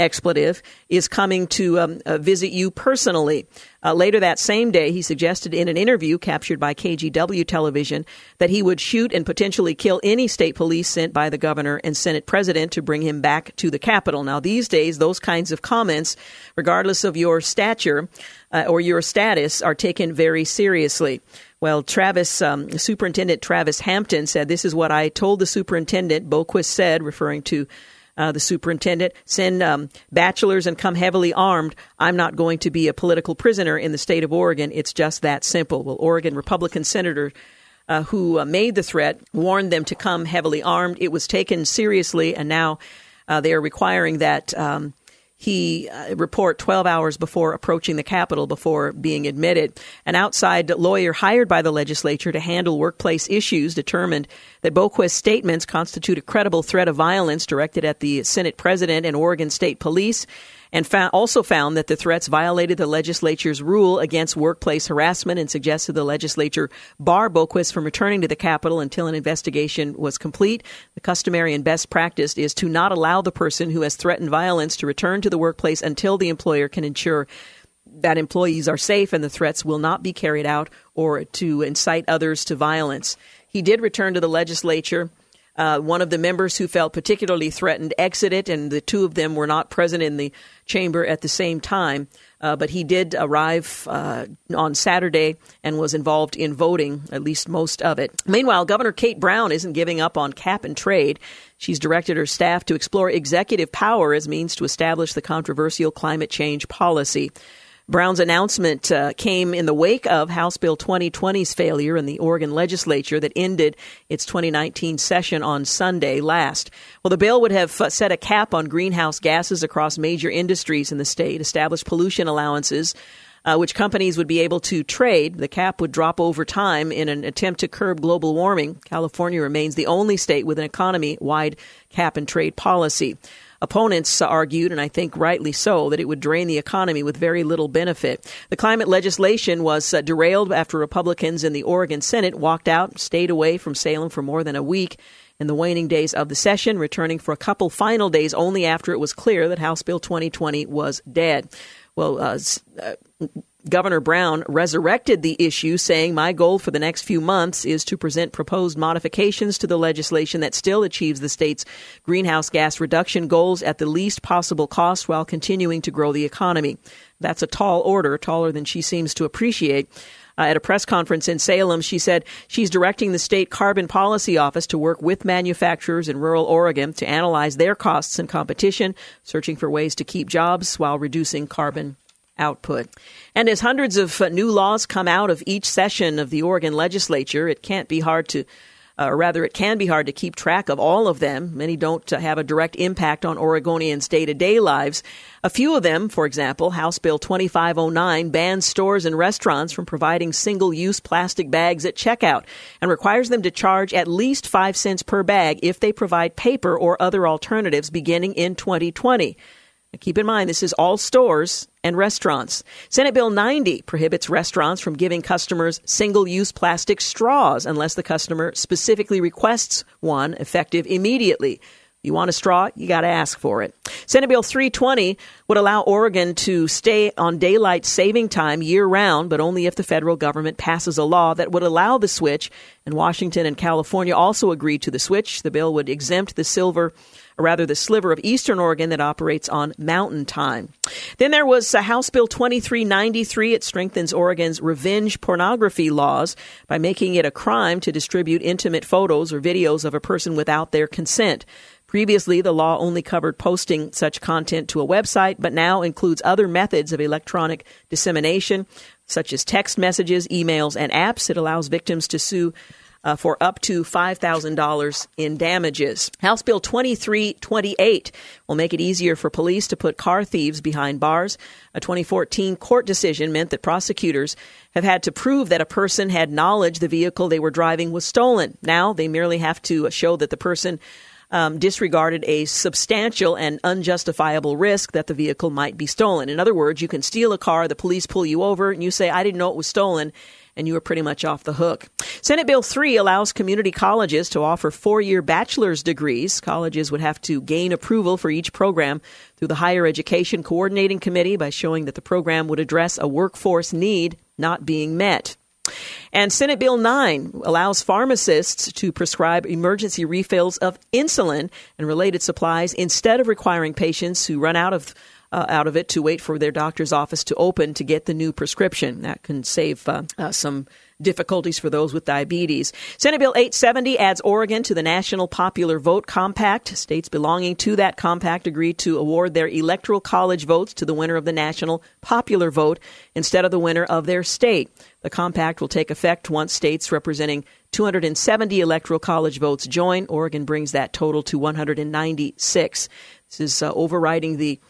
expletive is coming to um, uh, visit you personally. Uh, later that same day, he suggested in an interview captured by KGW television that he would shoot and potentially kill any state police sent by the governor and Senate president to bring him back to the Capitol. Now, these days, those kinds of comments, regardless of your stature uh, or your status, are taken very seriously. Well, Travis, um, Superintendent Travis Hampton said, This is what I told the superintendent, Boquist said, referring to uh, the superintendent, send um, bachelors and come heavily armed. I'm not going to be a political prisoner in the state of Oregon. It's just that simple. Well, Oregon Republican Senator uh, who uh, made the threat warned them to come heavily armed. It was taken seriously, and now uh, they are requiring that um, he uh, report 12 hours before approaching the Capitol before being admitted. An outside lawyer hired by the legislature to handle workplace issues determined that Boquist's statements constitute a credible threat of violence directed at the Senate president and Oregon State Police and found, also found that the threats violated the legislature's rule against workplace harassment and suggested the legislature bar Boquist from returning to the Capitol until an investigation was complete. The customary and best practice is to not allow the person who has threatened violence to return to the workplace until the employer can ensure that employees are safe and the threats will not be carried out or to incite others to violence. He did return to the legislature uh, one of the members who felt particularly threatened exited, and the two of them were not present in the chamber at the same time. Uh, but he did arrive uh, on Saturday and was involved in voting, at least most of it. Meanwhile, Governor Kate Brown isn't giving up on cap and trade. She's directed her staff to explore executive power as means to establish the controversial climate change policy. Brown's announcement uh, came in the wake of House Bill 2020's failure in the Oregon legislature that ended its 2019 session on Sunday last. Well, the bill would have uh, set a cap on greenhouse gases across major industries in the state, established pollution allowances. Uh, which companies would be able to trade. The cap would drop over time in an attempt to curb global warming. California remains the only state with an economy wide cap and trade policy. Opponents argued, and I think rightly so, that it would drain the economy with very little benefit. The climate legislation was uh, derailed after Republicans in the Oregon Senate walked out, stayed away from Salem for more than a week in the waning days of the session, returning for a couple final days only after it was clear that House Bill 2020 was dead. Well, uh, uh, Governor Brown resurrected the issue, saying, My goal for the next few months is to present proposed modifications to the legislation that still achieves the state's greenhouse gas reduction goals at the least possible cost while continuing to grow the economy. That's a tall order, taller than she seems to appreciate. Uh, at a press conference in Salem, she said she's directing the state carbon policy office to work with manufacturers in rural Oregon to analyze their costs and competition, searching for ways to keep jobs while reducing carbon output. And as hundreds of uh, new laws come out of each session of the Oregon legislature, it can't be hard to uh, or rather, it can be hard to keep track of all of them. Many don't uh, have a direct impact on Oregonians' day to day lives. A few of them, for example, House Bill 2509 bans stores and restaurants from providing single use plastic bags at checkout and requires them to charge at least 5 cents per bag if they provide paper or other alternatives beginning in 2020. Keep in mind, this is all stores and restaurants. Senate Bill 90 prohibits restaurants from giving customers single use plastic straws unless the customer specifically requests one effective immediately. You want a straw, you got to ask for it. Senate Bill 320 would allow Oregon to stay on daylight saving time year round, but only if the federal government passes a law that would allow the switch. And Washington and California also agreed to the switch. The bill would exempt the silver or rather the sliver of eastern Oregon that operates on mountain time. Then there was uh, House Bill 2393. It strengthens Oregon's revenge pornography laws by making it a crime to distribute intimate photos or videos of a person without their consent. Previously, the law only covered posting such content to a website, but now includes other methods of electronic dissemination, such as text messages, emails, and apps. It allows victims to sue uh, for up to $5,000 in damages. House Bill 2328 will make it easier for police to put car thieves behind bars. A 2014 court decision meant that prosecutors have had to prove that a person had knowledge the vehicle they were driving was stolen. Now they merely have to show that the person um, disregarded a substantial and unjustifiable risk that the vehicle might be stolen. In other words, you can steal a car, the police pull you over, and you say, I didn't know it was stolen and you are pretty much off the hook. Senate Bill 3 allows community colleges to offer four year bachelor's degrees. Colleges would have to gain approval for each program through the Higher Education Coordinating Committee by showing that the program would address a workforce need not being met. And Senate Bill 9 allows pharmacists to prescribe emergency refills of insulin and related supplies instead of requiring patients who run out of uh, out of it to wait for their doctor's office to open to get the new prescription. That can save uh, uh, some difficulties for those with diabetes. Senate Bill 870 adds Oregon to the National Popular Vote Compact. States belonging to that compact agreed to award their electoral college votes to the winner of the national popular vote instead of the winner of their state. The compact will take effect once states representing 270 electoral college votes join. Oregon brings that total to 196. This is uh, overriding the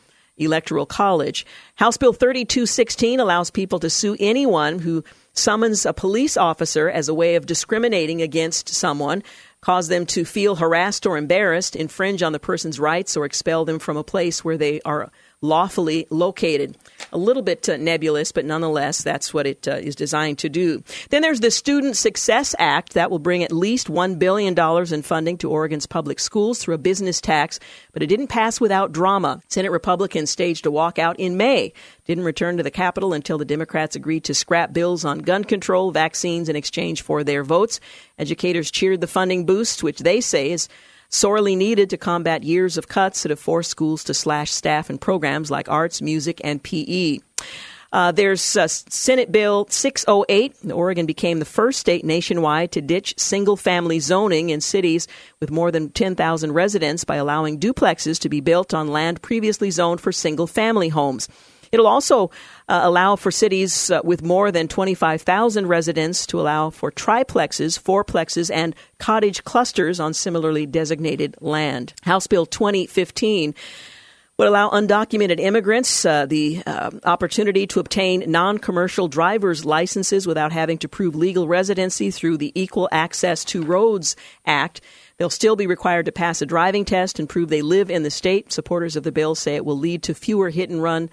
Electoral College. House Bill 3216 allows people to sue anyone who summons a police officer as a way of discriminating against someone, cause them to feel harassed or embarrassed, infringe on the person's rights, or expel them from a place where they are lawfully located. A little bit uh, nebulous, but nonetheless, that's what it uh, is designed to do. Then there's the Student Success Act that will bring at least $1 billion in funding to Oregon's public schools through a business tax, but it didn't pass without drama. Senate Republicans staged a walkout in May, didn't return to the Capitol until the Democrats agreed to scrap bills on gun control, vaccines in exchange for their votes. Educators cheered the funding boost, which they say is sorely needed to combat years of cuts that have forced schools to slash staff and programs like arts, music, and PE. Uh, there's uh, Senate Bill 608. Oregon became the first state nationwide to ditch single family zoning in cities with more than 10,000 residents by allowing duplexes to be built on land previously zoned for single family homes. It'll also uh, allow for cities uh, with more than 25,000 residents to allow for triplexes, fourplexes, and cottage clusters on similarly designated land. House Bill 2015 would allow undocumented immigrants uh, the uh, opportunity to obtain non commercial driver's licenses without having to prove legal residency through the Equal Access to Roads Act. They'll still be required to pass a driving test and prove they live in the state. Supporters of the bill say it will lead to fewer hit and run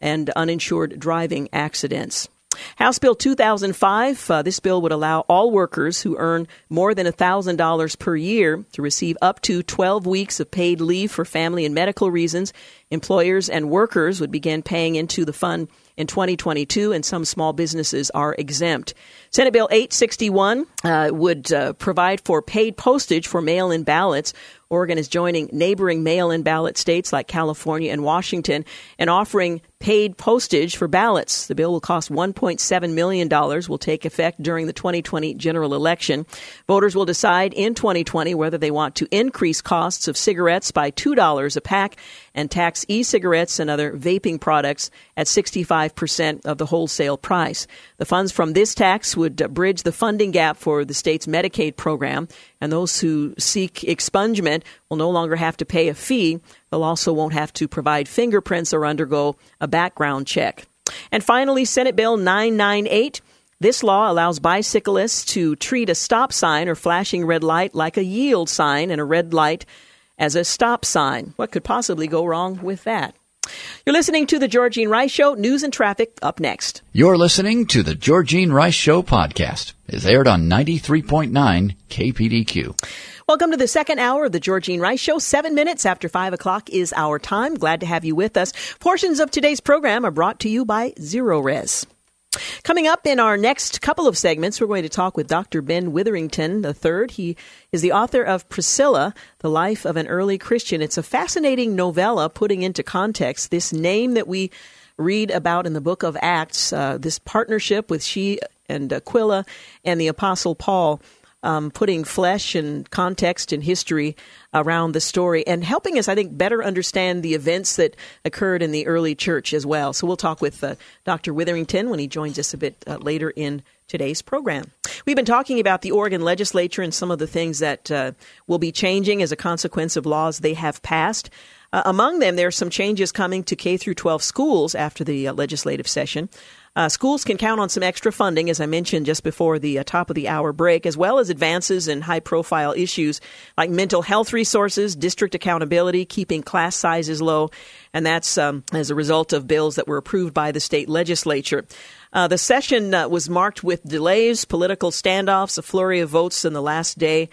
and uninsured driving accidents. House Bill 2005, uh, this bill would allow all workers who earn more than $1,000 per year to receive up to 12 weeks of paid leave for family and medical reasons. Employers and workers would begin paying into the fund in 2022, and some small businesses are exempt. Senate Bill 861 uh, would uh, provide for paid postage for mail in ballots Oregon is joining neighboring mail in ballot states like California and Washington and offering paid postage for ballots. The bill will cost $1.7 million, will take effect during the 2020 general election. Voters will decide in 2020 whether they want to increase costs of cigarettes by $2 a pack and tax e cigarettes and other vaping products at 65% of the wholesale price. The funds from this tax would bridge the funding gap for the state's Medicaid program, and those who seek expungement will no longer have to pay a fee They'll also won't have to provide fingerprints or undergo a background check. And finally, Senate Bill 998. This law allows bicyclists to treat a stop sign or flashing red light like a yield sign and a red light as a stop sign. What could possibly go wrong with that? You're listening to the Georgine Rice Show. News and traffic up next. You're listening to the Georgine Rice Show podcast. It's aired on 93.9 KPDQ. Welcome to the second hour of the Georgine Rice Show. Seven minutes after five o'clock is our time. Glad to have you with us. Portions of today's program are brought to you by Zerorez. Coming up in our next couple of segments, we're going to talk with Dr. Ben Witherington III. He is the author of Priscilla, The Life of an Early Christian. It's a fascinating novella putting into context this name that we read about in the book of Acts, uh, this partnership with she and Aquila and the Apostle Paul um, putting flesh and context and history around the story and helping us, I think, better understand the events that occurred in the early church as well. So we'll talk with uh, Dr. Witherington when he joins us a bit uh, later in today's program. We've been talking about the Oregon legislature and some of the things that uh, will be changing as a consequence of laws they have passed. Uh, among them, there are some changes coming to K through 12 schools after the uh, legislative session. Uh, schools can count on some extra funding, as I mentioned just before the uh, top of the hour break, as well as advances in high profile issues like mental health resources, district accountability, keeping class sizes low, and that's um, as a result of bills that were approved by the state legislature. Uh, the session uh, was marked with delays, political standoffs, a flurry of votes in the last day.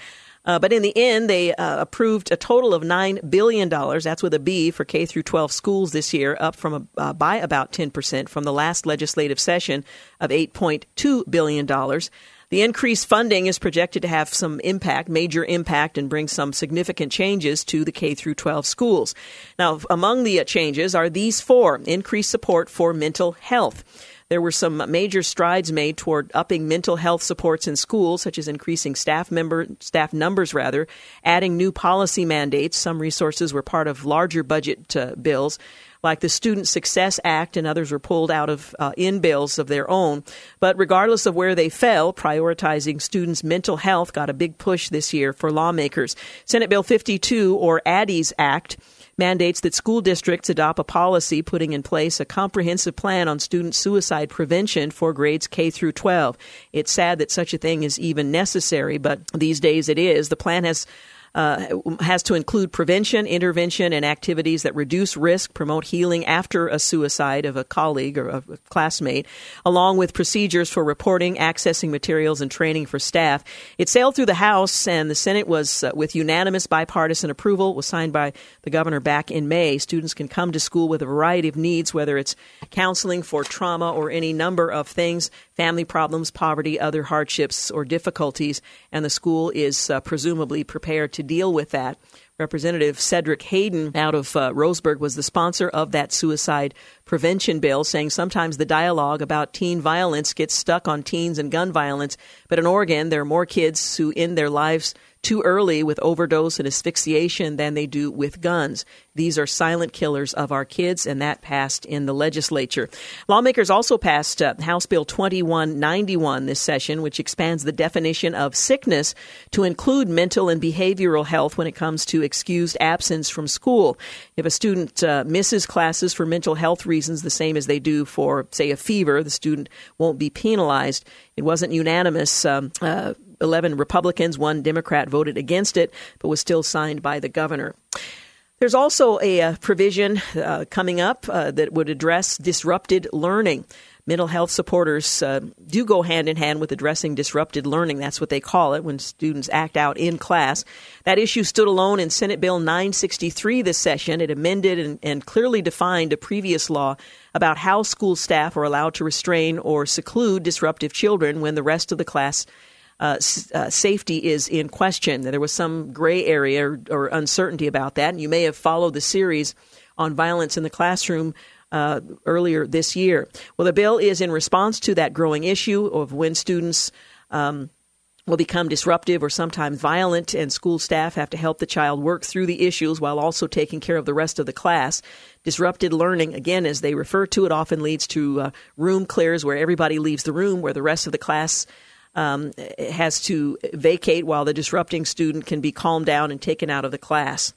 Uh, but in the end, they uh, approved a total of nine billion dollars. That's with a B for K through 12 schools this year, up from a, uh, by about 10 percent from the last legislative session of 8.2 billion dollars. The increased funding is projected to have some impact, major impact, and bring some significant changes to the K through 12 schools. Now, among the uh, changes are these four: increased support for mental health. There were some major strides made toward upping mental health supports in schools, such as increasing staff member staff numbers, rather, adding new policy mandates. Some resources were part of larger budget uh, bills like the Student Success Act, and others were pulled out of uh, in bills of their own. But regardless of where they fell, prioritizing students' mental health got a big push this year for lawmakers. Senate Bill 52, or Adi's Act, mandates that school districts adopt a policy putting in place a comprehensive plan on student suicide prevention for grades K through 12. It's sad that such a thing is even necessary, but these days it is. The plan has uh, has to include prevention, intervention, and activities that reduce risk, promote healing after a suicide of a colleague or a classmate, along with procedures for reporting, accessing materials, and training for staff. It sailed through the House, and the Senate was uh, with unanimous bipartisan approval. was signed by the governor back in May. Students can come to school with a variety of needs, whether it's counseling for trauma or any number of things, family problems, poverty, other hardships or difficulties, and the school is uh, presumably prepared to deal with that. Representative Cedric Hayden out of uh, Roseburg was the sponsor of that suicide prevention bill, saying sometimes the dialogue about teen violence gets stuck on teens and gun violence. But in Oregon, there are more kids who end their lives too early with overdose and asphyxiation than they do with guns. These are silent killers of our kids, and that passed in the legislature. Lawmakers also passed uh, House Bill 2191 this session, which expands the definition of sickness to include mental and behavioral health when it comes to excused absence from school. If a student uh, misses classes for mental health reasons, the same as they do for, say, a fever, the student won't be penalized. It wasn't unanimous. Um, uh, 11 Republicans, one Democrat voted against it, but was still signed by the governor. There's also a, a uh, provision uh, coming up uh, that would address disrupted learning. Mental health supporters uh, do go hand in hand with addressing disrupted learning. That's what they call it when students act out in class. That issue stood alone in Senate Bill 963 this session. It amended and, and clearly defined a previous law about how school staff are allowed to restrain or seclude disruptive children when the rest of the class uh, uh, safety is in question. There was some gray area or, or, uncertainty about that, and you may have followed the series on violence in the classroom. Uh, earlier this year. Well, the bill is in response to that growing issue of when students um, will become disruptive or sometimes violent, and school staff have to help the child work through the issues while also taking care of the rest of the class. Disrupted learning, again, as they refer to it, often leads to uh, room clears where everybody leaves the room, where the rest of the class um, has to vacate while the disrupting student can be calmed down and taken out of the class.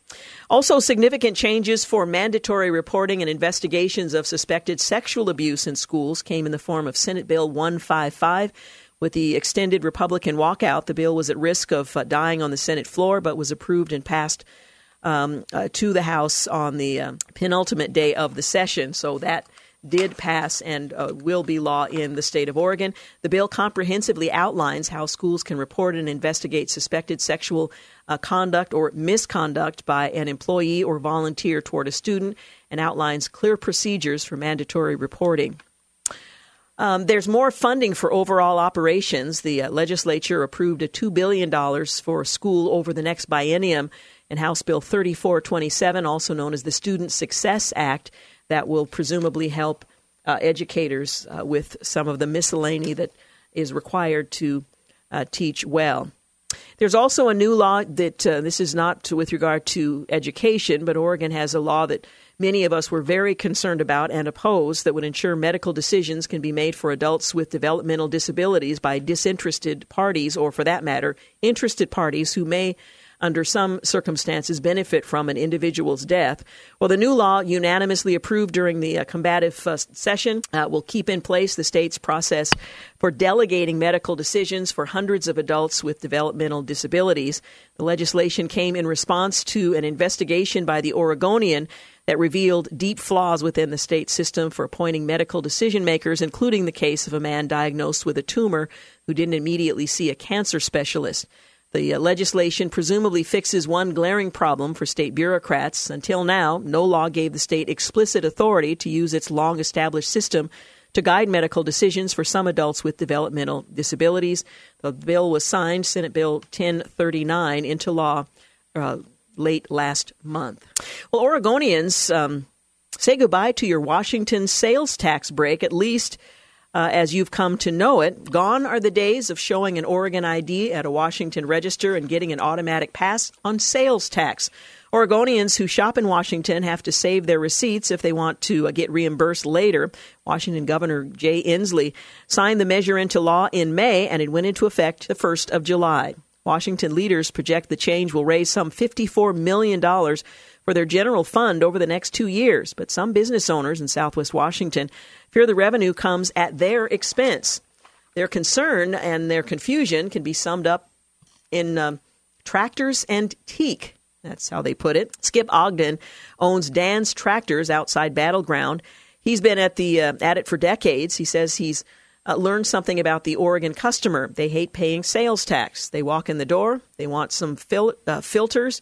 Also, significant changes for mandatory reporting and investigations of suspected sexual abuse in schools came in the form of Senate Bill 155. With the extended Republican walkout, the bill was at risk of uh, dying on the Senate floor, but was approved and passed um, uh, to the House on the uh, penultimate day of the session. So that did pass and uh, will be law in the state of Oregon. The bill comprehensively outlines how schools can report and investigate suspected sexual uh, conduct or misconduct by an employee or volunteer toward a student and outlines clear procedures for mandatory reporting. Um, there's more funding for overall operations. The uh, legislature approved a $2 billion for school over the next biennium in House Bill 3427, also known as the Student Success Act that will presumably help uh, educators uh, with some of the miscellany that is required to uh, teach well. There's also a new law that uh, this is not to, with regard to education, but Oregon has a law that many of us were very concerned about and opposed that would ensure medical decisions can be made for adults with developmental disabilities by disinterested parties, or for that matter, interested parties who may under some circumstances, benefit from an individual's death. Well, the new law, unanimously approved during the uh, combative uh, session, uh, will keep in place the state's process for delegating medical decisions for hundreds of adults with developmental disabilities. The legislation came in response to an investigation by the Oregonian that revealed deep flaws within the state system for appointing medical decision makers, including the case of a man diagnosed with a tumor who didn't immediately see a cancer specialist. The uh, legislation presumably fixes one glaring problem for state bureaucrats. Until now, no law gave the state explicit authority to use its long established system to guide medical decisions for some adults with developmental disabilities. The bill was signed, Senate Bill 1039, into law uh, late last month. Well, Oregonians, um, say goodbye to your Washington sales tax break, at least uh, as you've come to know it. Gone are the days of showing an Oregon ID at a Washington register and getting an automatic pass on sales tax. Oregonians who shop in Washington have to save their receipts if they want to uh, get reimbursed later. Washington Governor Jay Inslee signed the measure into law in May and it went into effect the 1st of July. Washington leaders project the change will raise some $54 million for their general fund over the next two years, but some business owners in southwest Washington fear the revenue comes at their expense. Their concern and their confusion can be summed up in um, tractors and teak. That's how they put it. Skip Ogden owns Dan's Tractors outside Battle Ground. He's been at the uh, at it for decades. He says he's uh, learned something about the Oregon customer. They hate paying sales tax. They walk in the door, they want some fil- uh, filters.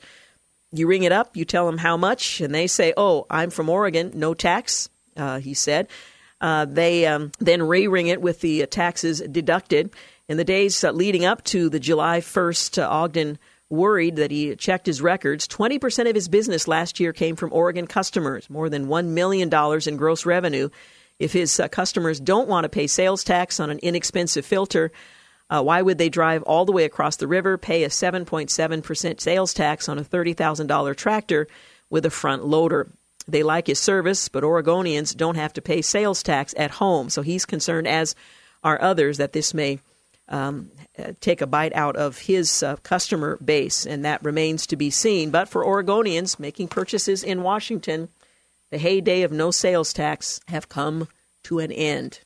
You ring it up, you tell them how much, and they say, "Oh, I'm from Oregon, no tax." Uh, he said. Uh, they um, then re-ring it with the taxes deducted. In the days uh, leading up to the July 1st, uh, Ogden worried that he checked his records. 20% of his business last year came from Oregon customers, more than $1 million in gross revenue. If his uh, customers don't want to pay sales tax on an inexpensive filter, uh, why would they drive all the way across the river, pay a 7.7% sales tax on a $30,000 tractor with a front loader? They like his service, but Oregonians don't have to pay sales tax at home. So he's concerned, as are others, that this may um, take a bite out of his uh, customer base, and that remains to be seen. But for Oregonians making purchases in Washington, the heyday of no sales tax have come to an end.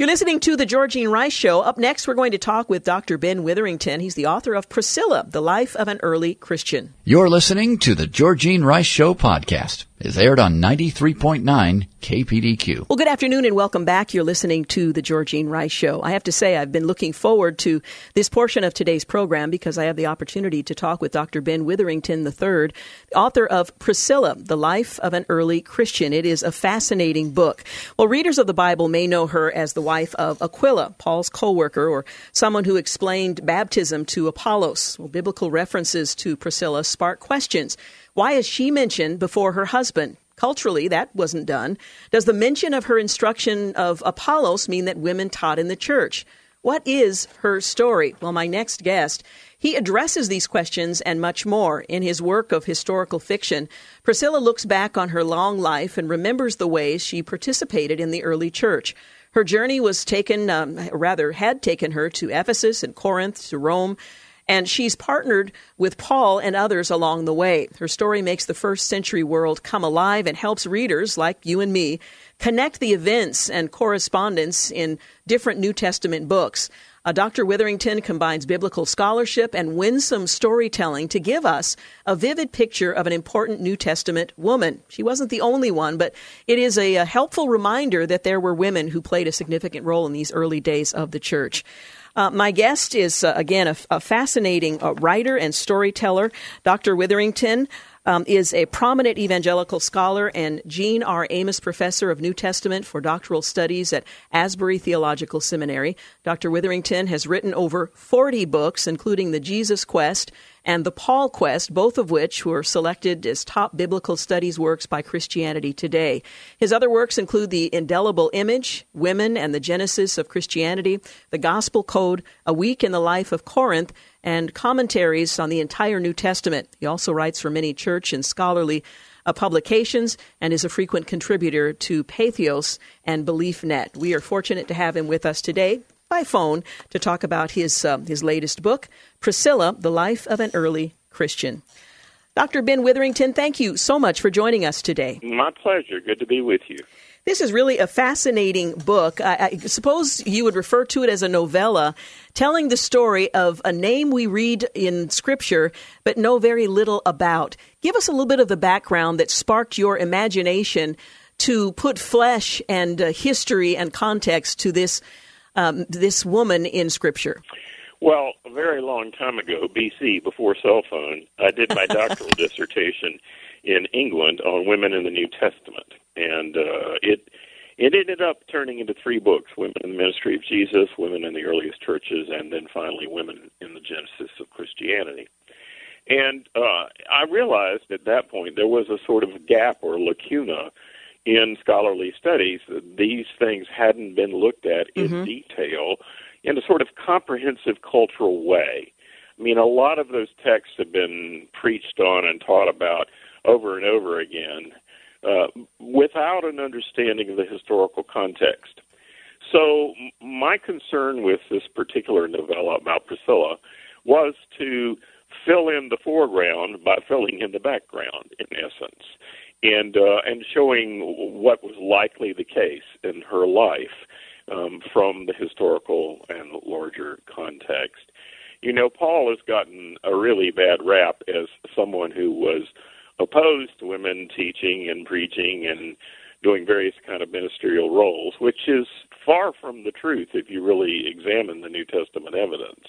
You're listening to the Georgine Rice Show. Up next, we're going to talk with Dr. Ben Witherington. He's the author of Priscilla, The Life of an Early Christian. You're listening to the Georgine Rice Show podcast. Is aired on 93.9 KPDQ. Well, good afternoon and welcome back. You're listening to the Georgine Rice Show. I have to say, I've been looking forward to this portion of today's program because I have the opportunity to talk with Dr. Ben Witherington III, author of Priscilla, The Life of an Early Christian. It is a fascinating book. Well, readers of the Bible may know her as the wife of Aquila, Paul's co worker, or someone who explained baptism to Apollos. Well, biblical references to Priscilla spark questions. Why is she mentioned before her husband? Culturally, that wasn't done. Does the mention of her instruction of Apollos mean that women taught in the church? What is her story? Well, my next guest, he addresses these questions and much more in his work of historical fiction. Priscilla looks back on her long life and remembers the ways she participated in the early church. Her journey was taken, um, rather, had taken her to Ephesus and Corinth, to Rome, and she's partnered with Paul and others along the way. Her story makes the first century world come alive and helps readers like you and me connect the events and correspondence in different New Testament books. Uh, Dr. Witherington combines biblical scholarship and winsome storytelling to give us a vivid picture of an important New Testament woman. She wasn't the only one, but it is a, a helpful reminder that there were women who played a significant role in these early days of the church. Uh, my guest is, uh, again, a, a fascinating uh, writer and storyteller, Dr. Witherington um, is a prominent evangelical scholar and Jean R. Amos Professor of New Testament for doctoral studies at Asbury Theological Seminary. Dr. Witherington has written over 40 books, including The Jesus Quest and The Paul Quest, both of which were selected as top biblical studies works by Christianity Today. His other works include The Indelible Image, Women and the Genesis of Christianity, The Gospel Code, A Week in the Life of Corinth, and commentaries on the entire New Testament. He also writes for many church and scholarly uh, publications and is a frequent contributor to Patheos and BeliefNet. We are fortunate to have him with us today by phone to talk about his uh, his latest book, Priscilla: The Life of an Early Christian. Dr. Ben Witherington, thank you so much for joining us today. My pleasure. Good to be with you. This is really a fascinating book. I, I, suppose you would refer to it as a novella telling the story of a name we read in Scripture but know very little about. Give us a little bit of the background that sparked your imagination to put flesh and uh, history and context to this um, this woman in Scripture. Well, a very long time ago, BC, before cell phone, I did my *laughs* doctoral dissertation in England on women in the New Testament, and uh, it it ended up turning into three books: Women in the Ministry of Jesus, Women in the Earliest Churches, and then finally Women in the Genesis of Christianity. And uh, I realized at that point there was a sort of gap or lacuna in scholarly studies these things hadn't been looked at in mm-hmm. detail in a sort of comprehensive cultural way. I mean, a lot of those texts have been preached on and taught about over and over again uh, without an understanding of the historical context. So, my concern with this particular novella about Priscilla was to fill in the foreground by filling in the background, in essence, and uh, and showing what was likely the case in her life um, from the historical and larger context. You know, Paul has gotten a really bad rap as someone who was opposed to women teaching and preaching and doing various kind of ministerial roles, which is far from the truth if you really examine the New Testament evidence.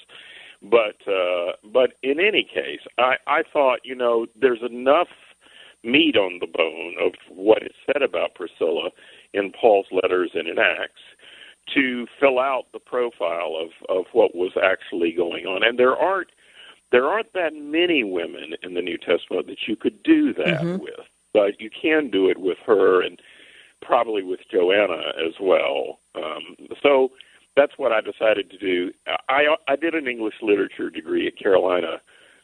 But uh, but in any case, I, I thought you know there's enough meat on the bone of what is said about Priscilla in Paul's letters and in Acts to fill out the profile of of what was actually going on, and there aren't there aren't that many women in the New Testament that you could do that mm-hmm. with, but you can do it with her and probably with Joanna as well. Um, so that's what I decided to do. I I did an English literature degree at Carolina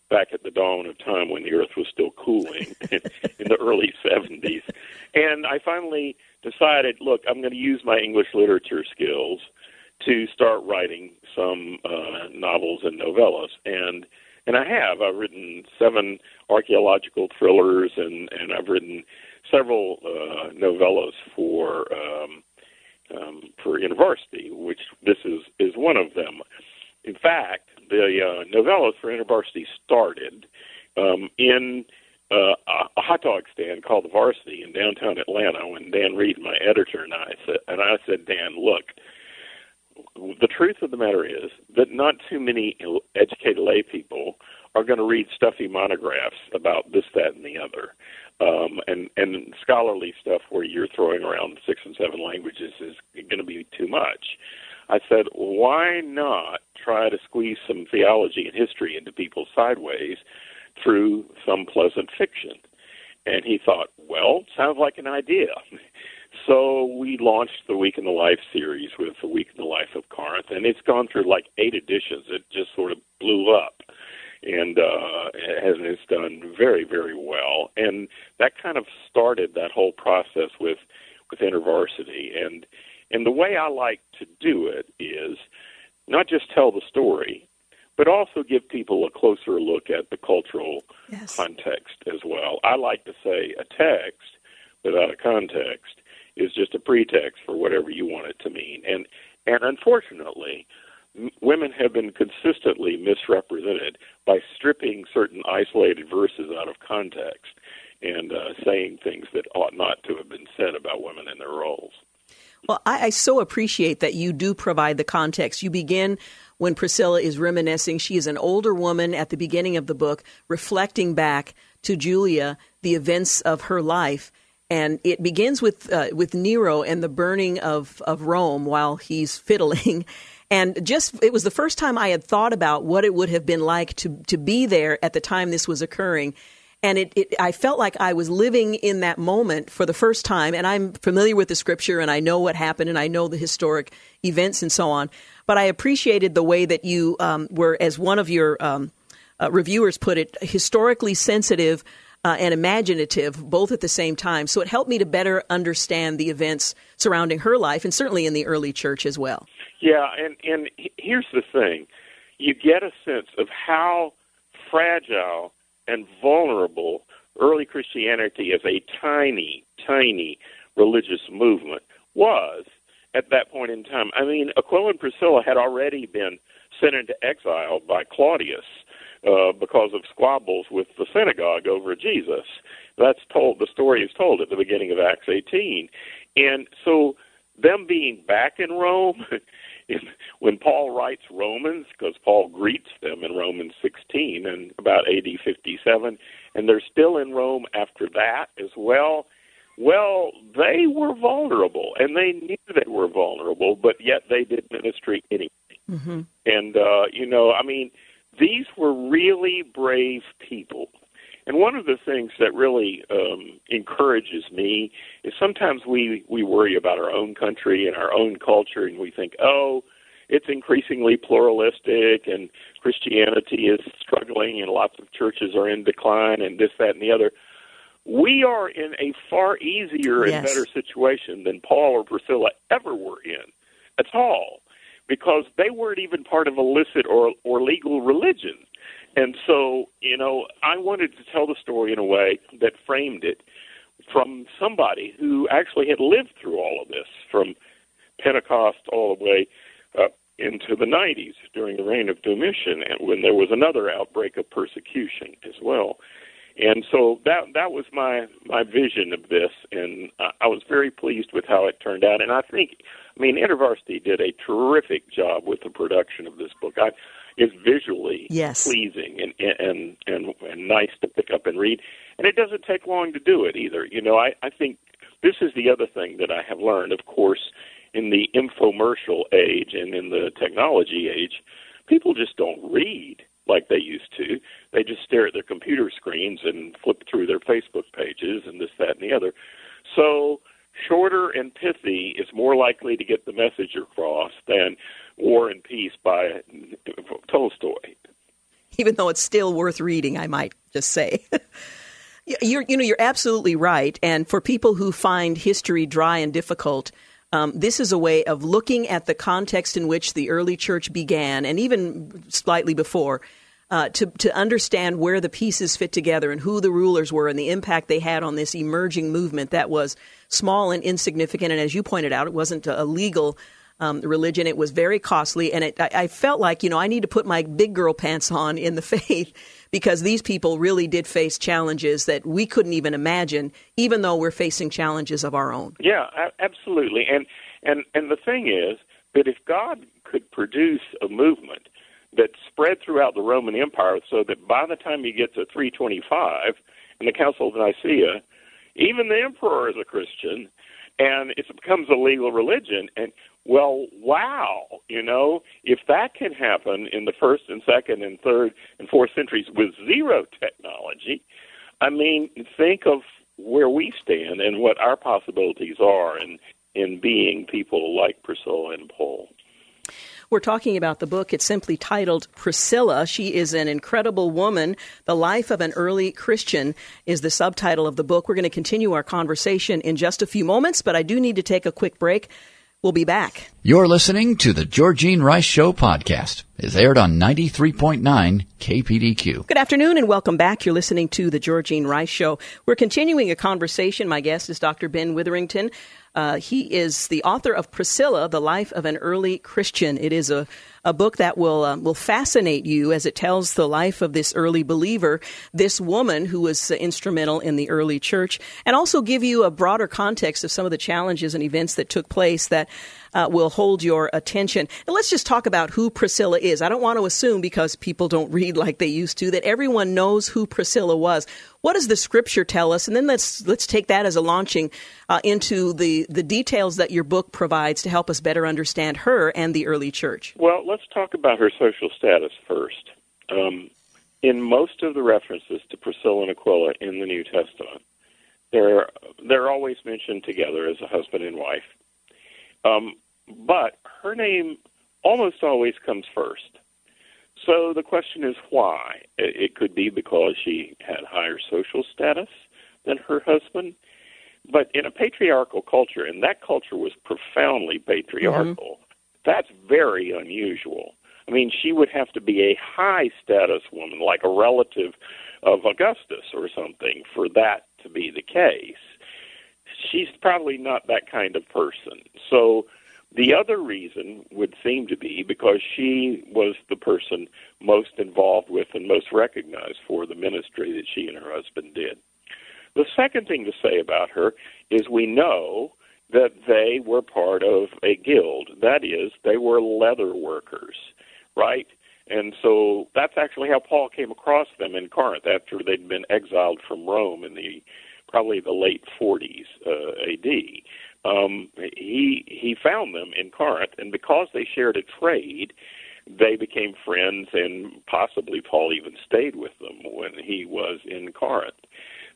back at the dawn of time when the earth was still cooling *laughs* in, the early 70s. And I finally decided, look, I'm going to use my English literature skills to start writing some uh, novels and novellas. And and I have. I've written seven archaeological thrillers, and and I've written several uh, novellas for um, um, for InterVarsity, which this is is one of them. In fact, the uh, novellas for InterVarsity started um, in uh, a hot dog stand called the Varsity in downtown Atlanta when Dan Reid, my editor, and I said, and I said, Dan, look, the truth of the matter is that not too many educated lay people are going to read stuffy monographs about this, that, and the other. Um, and and scholarly stuff where you're throwing around six and seven languages is going to be too much. I said, why not try to squeeze some theology and history into people sideways through some pleasant fiction? And he thought, well, sounds like an idea. *laughs* So we launched the Week in the Life series with the Week in the Life of Corinth, and it's gone through like eight editions. It just sort of blew up, and uh, has it's done very, very well. And that kind of started that whole process with with InterVarsity. And and the way I like to do it is not just tell the story, but also give people a closer look at the cultural yes. context as well. I like to say a text without a context is just a pretext for whatever you want it to mean. And and unfortunately, m- women have been consistently misrepresented by stripping certain isolated verses out of context and uh, saying things that ought not to have been said about women in their roles. Well, I, I, so appreciate that you do provide the context. You begin when Priscilla is reminiscing. She is an older woman at the beginning of the book, reflecting back to Julia the events of her life. And it begins with uh, with Nero and the burning of, of Rome while he's *laughs* fiddling. And just it was the first time I had thought about what it would have been like to to be there at the time this was occurring and it, it, I felt like I was living in that moment for the first time. And I'm familiar with the scripture, and I know what happened, and I know the historic events and so on. But I appreciated the way that you um, were, as one of your um, uh, reviewers put it, historically sensitive. Uh, and imaginative both at the same time. So it helped me to better understand the events surrounding her life and certainly in the early church as well. Yeah, and, and here's the thing you get a sense of how fragile and vulnerable early Christianity as a tiny, tiny religious movement was at that point in time. I mean, Aquila and Priscilla had already been sent into exile by Claudius uh, because of squabbles with the synagogue over Jesus. That's told. The story is told at the beginning of Acts 18, and so them being back in Rome *laughs* when Paul writes Romans, because Paul greets them in Romans 16 and about AD 57, and they're still in Rome after that as well. Well, they were vulnerable, and they knew they were vulnerable, but yet they did ministry anyway. Mm-hmm. And uh, you know, I mean, these were really brave people. And one of the things that really um, encourages me is sometimes we we worry about our own country and our own culture, and we think, oh, it's increasingly pluralistic, and Christianity is struggling, and lots of churches are in decline, and this, that, and the other. We are in a far easier yes. and better situation than Paul or Priscilla ever were in at all, because they weren't even part of illicit or or legal religion. And so, you know, I wanted to tell the story in a way that framed it from somebody who actually had lived through all of this, from Pentecost all the way up into the 90s during the reign of Domitian, and when there was another outbreak of persecution as well. And so that that was my my vision of this, and I was very pleased with how it turned out. And I think, I mean, InterVarsity did a terrific job with the production of this book. I is visually yes. pleasing and, and and and nice to pick up and read, and it doesn't take long to do it either. You know, I I think this is the other thing that I have learned. Of course, in the infomercial age and in the technology age, people just don't read like they used to. They just stare at their computer screens and flip through their Facebook pages and this, that, and the other. So shorter and pithy is more likely to get the message across than War and Peace by Tolstoy. Even though it's still worth reading, I might just say. *laughs* you're, you know, you're absolutely right. And for people who find history dry and difficult, um, this is a way of looking at the context in which the early church began, and even slightly before, uh, to to understand where the pieces fit together and who the rulers were and the impact they had on this emerging movement that was small and insignificant. And as you pointed out, it wasn't a legal um, religion. It was very costly, and it, I, I felt like you know I need to put my big girl pants on in the *laughs* faith because these people really did face challenges that we couldn't even imagine, even though we're facing challenges of our own. Yeah, absolutely. And and and the thing is that if God could produce a movement spread throughout the Roman Empire, so that by the time you get to 325 in the Council of Nicaea, even the emperor is a Christian, and it becomes a legal religion. And well, wow, you know, if that can happen in the first and second and third and fourth centuries with zero technology, I mean, think of where we stand and what our possibilities are in in being people like Priscilla and Paul. We're talking about the book. It's simply titled Priscilla. She is an incredible woman. The Life of an Early Christian is the subtitle of the book. We're going to continue our conversation in just a few moments, but I do need to take a quick break. We'll be back. You're listening to the Georgine Rice Show podcast. It's aired on 93.9 KPDQ. Good afternoon and welcome back. You're listening to the Georgine Rice Show. We're continuing a conversation. My guest is Dr. Ben Witherington. Uh, he is the author of Priscilla, The Life of an Early Christian. It is a, a book that will, uh, will fascinate you as it tells the life of this early believer, this woman who was uh, instrumental in the early church, and also give you a broader context of some of the challenges and events that took place that uh, will hold your attention. And let's just talk about who Priscilla is. I don't want to assume because people don't read like they used to that everyone knows who Priscilla was. What does the scripture tell us? And then let's let's take that as a launching uh, into the the details that your book provides to help us better understand her and the early church. Well, let's talk about her social status first. Um, in most of the references to Priscilla and Aquila in the New Testament, they're they're always mentioned together as a husband and wife. Um, but her name almost always comes first. So the question is why? It could be because she had higher social status than her husband. But in a patriarchal culture, and that culture was profoundly patriarchal, mm-hmm. that's very unusual. I mean, she would have to be a high status woman, like a relative of Augustus or something, for that to be the case. She's probably not that kind of person. So the other reason would seem to be because she was the person most involved with and most recognized for the ministry that she and her husband did. The second thing to say about her is we know that they were part of a guild. That is, they were leather workers, right? And so that's actually how Paul came across them in Corinth after they'd been exiled from Rome in the probably the late 40s uh, AD um, he he found them in Corinth, and because they shared a trade, they became friends, and possibly Paul even stayed with them when he was in Corinth.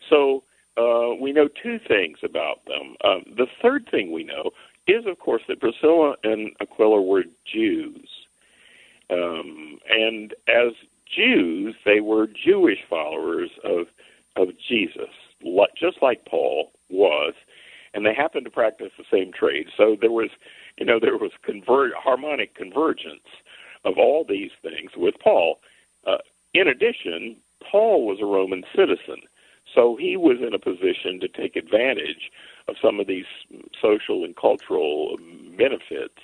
So uh, we know two things about them. Um, the third thing we know is, of course, that Priscilla and Aquila were Jews, um, and as Jews, they were Jewish followers of of Jesus, just like Paul was and they happened to practice the same trade. So there was, you know, there was conver- harmonic convergence of all these things with Paul. Uh, in addition, Paul was a Roman citizen, so he was in a position to take advantage of some of these social and cultural benefits.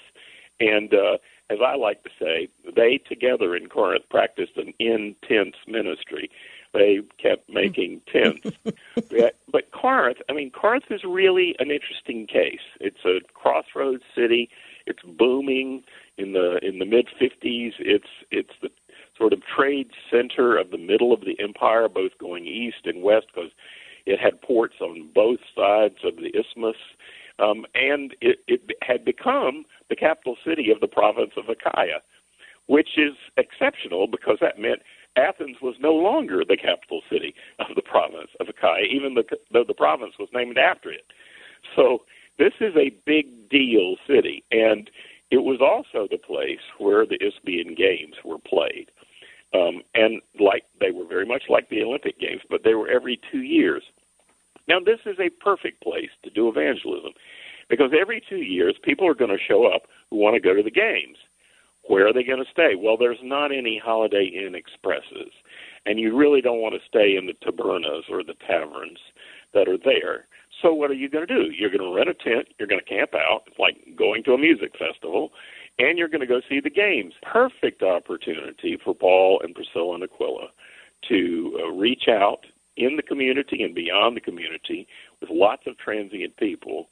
And uh, as I like to say, they together in Corinth practiced an intense ministry they kept *laughs* making tents. but Corinth, I mean, Corinth is really an interesting case. It's a crossroads city. It's booming in the in the mid 50s. It's it's the sort of trade center of the middle of the empire, both going east and west, because it had ports on both sides of the isthmus. Um, and it, it had become the capital city of the province of Achaia, which is exceptional because that meant Athens was no longer the capital city of the province of Achaia, even though the province was named after it. So this is a big deal city, and it was also the place where the Isthmian Games were played. Um, and like they were very much like the Olympic Games, but they were every two years. Now this is a perfect place to do evangelism because every two years people are going to show up who want to go to the games. Where are they going to stay? Well, there's not any Holiday Inn Expresses, and you really don't want to stay in the tabernas or the taverns that are there. So what are you going to do? You're going to rent a tent. You're going to camp out. Like going to a music festival, and you're going to go see the games. Perfect opportunity for Paul and Priscilla and Aquila to uh, reach out in the community and beyond the community with lots of transient people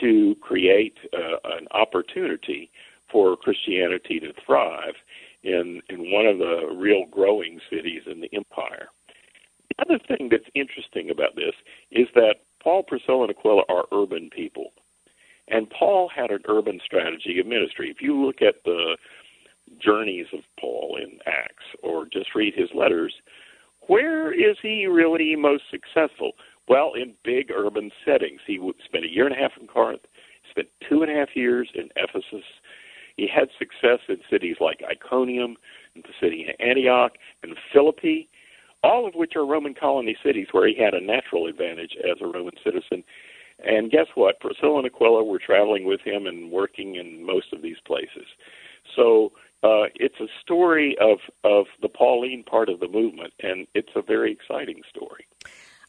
to create uh, an opportunity for Christianity to thrive in in one of the real growing cities in the empire. The other thing that's interesting about this is that Paul, Priscilla, and Aquila are urban people. And Paul had an urban strategy of ministry. If you look at the journeys of Paul in Acts or just read his letters, where is he really most successful? Well, in big urban settings. He spent a year and a half in Corinth, spent two and a half years in Ephesus. He had success in cities like Iconium, in the city of Antioch, and Philippi all of which are Roman colony cities where he had a natural advantage as a Roman citizen. And guess what? Priscilla and Aquila were traveling with him and working in most of these places. So uh, it's a story of, of the Pauline part of the movement, and it's a very exciting story.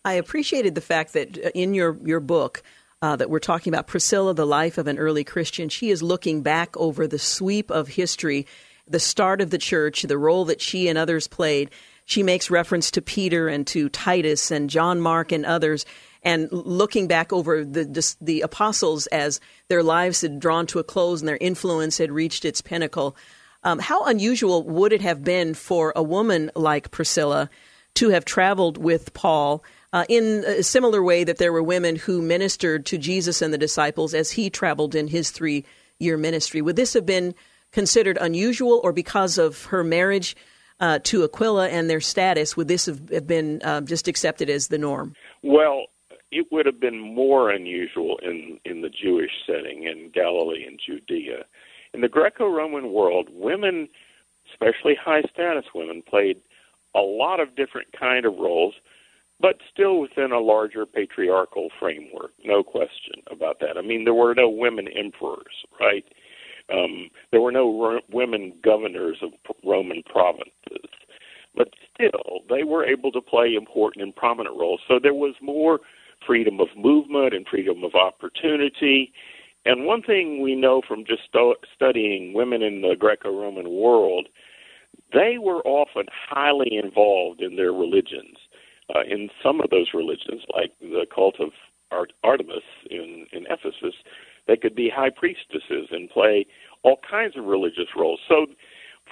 I appreciated the fact that uh, in your, your book, uh, that we're talking about Priscilla, the life of an early Christian. She is looking back over the sweep of history, the start of the church, the role that she and others played, she makes reference to Peter and to Titus and John Mark and others, and looking back over the, the, the apostles as their lives had drawn to a close and their influence had reached its pinnacle. Um, how unusual would it have been for a woman like Priscilla to have traveled with Paul uh, in a similar way that there were women who ministered to Jesus and the disciples as he traveled in his three year ministry? Would this have been considered unusual, or because of her marriage, uh, to Aquila and their status, would this have been uh, just accepted as the norm? Well, it would have been more unusual in, in the Jewish setting in Galilee and Judea. In the Greco Roman world, women, especially high status women, played a lot of different kind of roles, but still within a larger patriarchal framework. No question about that. I mean, there were no women emperors, right? Um, there were no ro- women governors of Roman provinces, but still they were able to play important and prominent roles. So there was more freedom of movement and freedom of opportunity. And one thing we know from just stu- studying women in the Greco Roman world, they were often highly involved in their religions. Uh, in some of those religions, like the cult of Art- Artemis in, in Ephesus, they could be high priestesses and play all kinds of religious roles. So,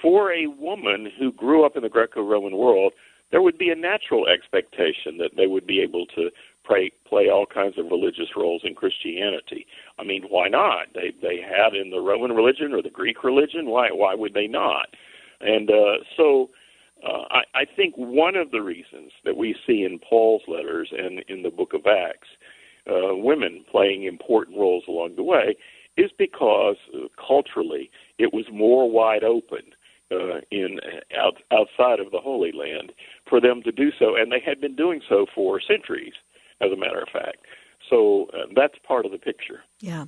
for a woman who grew up in the Greco Roman world, there would be a natural expectation that they would be able to play, play all kinds of religious roles in Christianity. I mean, why not? They they had in the Roman religion or the Greek religion. Why why would they not? And uh, so. Uh, I, I think one of the reasons that we see in Paul's letters and in the book of Acts uh, women playing important roles along the way is because uh, culturally it was more wide open uh, in out, outside of the Holy Land for them to do so, and they had been doing so for centuries, as a matter of fact. So uh, that's part of the picture. Yeah.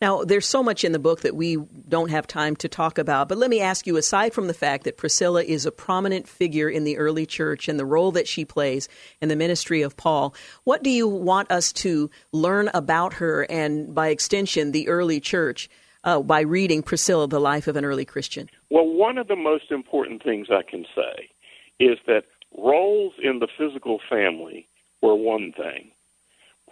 Now, there's so much in the book that we don't have time to talk about, but let me ask you aside from the fact that Priscilla is a prominent figure in the early church and the role that she plays in the ministry of Paul, what do you want us to learn about her and, by extension, the early church? Uh, by reading Priscilla, the life of an early Christian? Well, one of the most important things I can say is that roles in the physical family were one thing,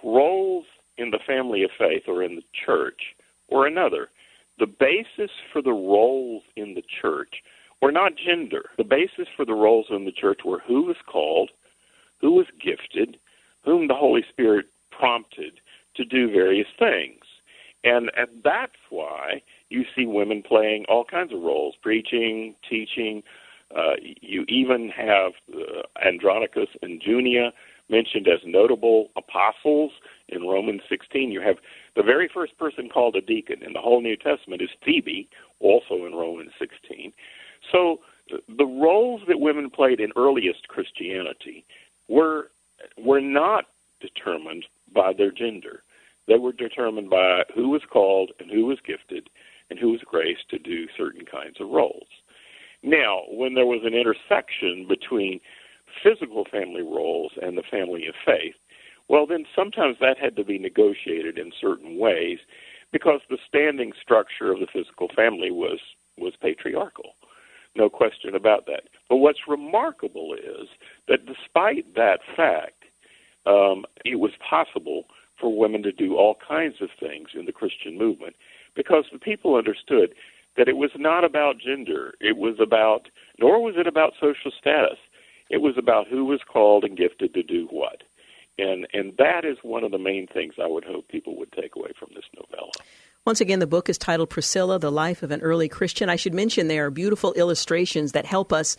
roles in the family of faith or in the church or another. The basis for the roles in the church were not gender. The basis for the roles in the church were who was called, who was gifted, whom the Holy Spirit prompted to do various things. And, and that's why you see women playing all kinds of roles preaching, teaching. Uh, you even have uh, Andronicus and Junia mentioned as notable apostles in Romans 16. You have the very first person called a deacon in the whole New Testament is Phoebe, also in Romans 16. So the roles that women played in earliest Christianity were were not determined by their gender. They were determined by who was called and who was gifted and who was graced to do certain kinds of roles. Now, when there was an intersection between physical family roles and the family of faith, well, then sometimes that had to be negotiated in certain ways because the standing structure of the physical family was was patriarchal. No question about that. But what's remarkable is that despite that fact, um, it was possible for women to do all kinds of things in the Christian movement because the people understood that it was not about gender. It was about, nor was it about social status. It was about who was called and gifted to do what. And, and that is one of the main things I would hope people would take away from this novella. Once again, the book is titled Priscilla, The Life of an Early Christian. I should mention there are beautiful illustrations that help us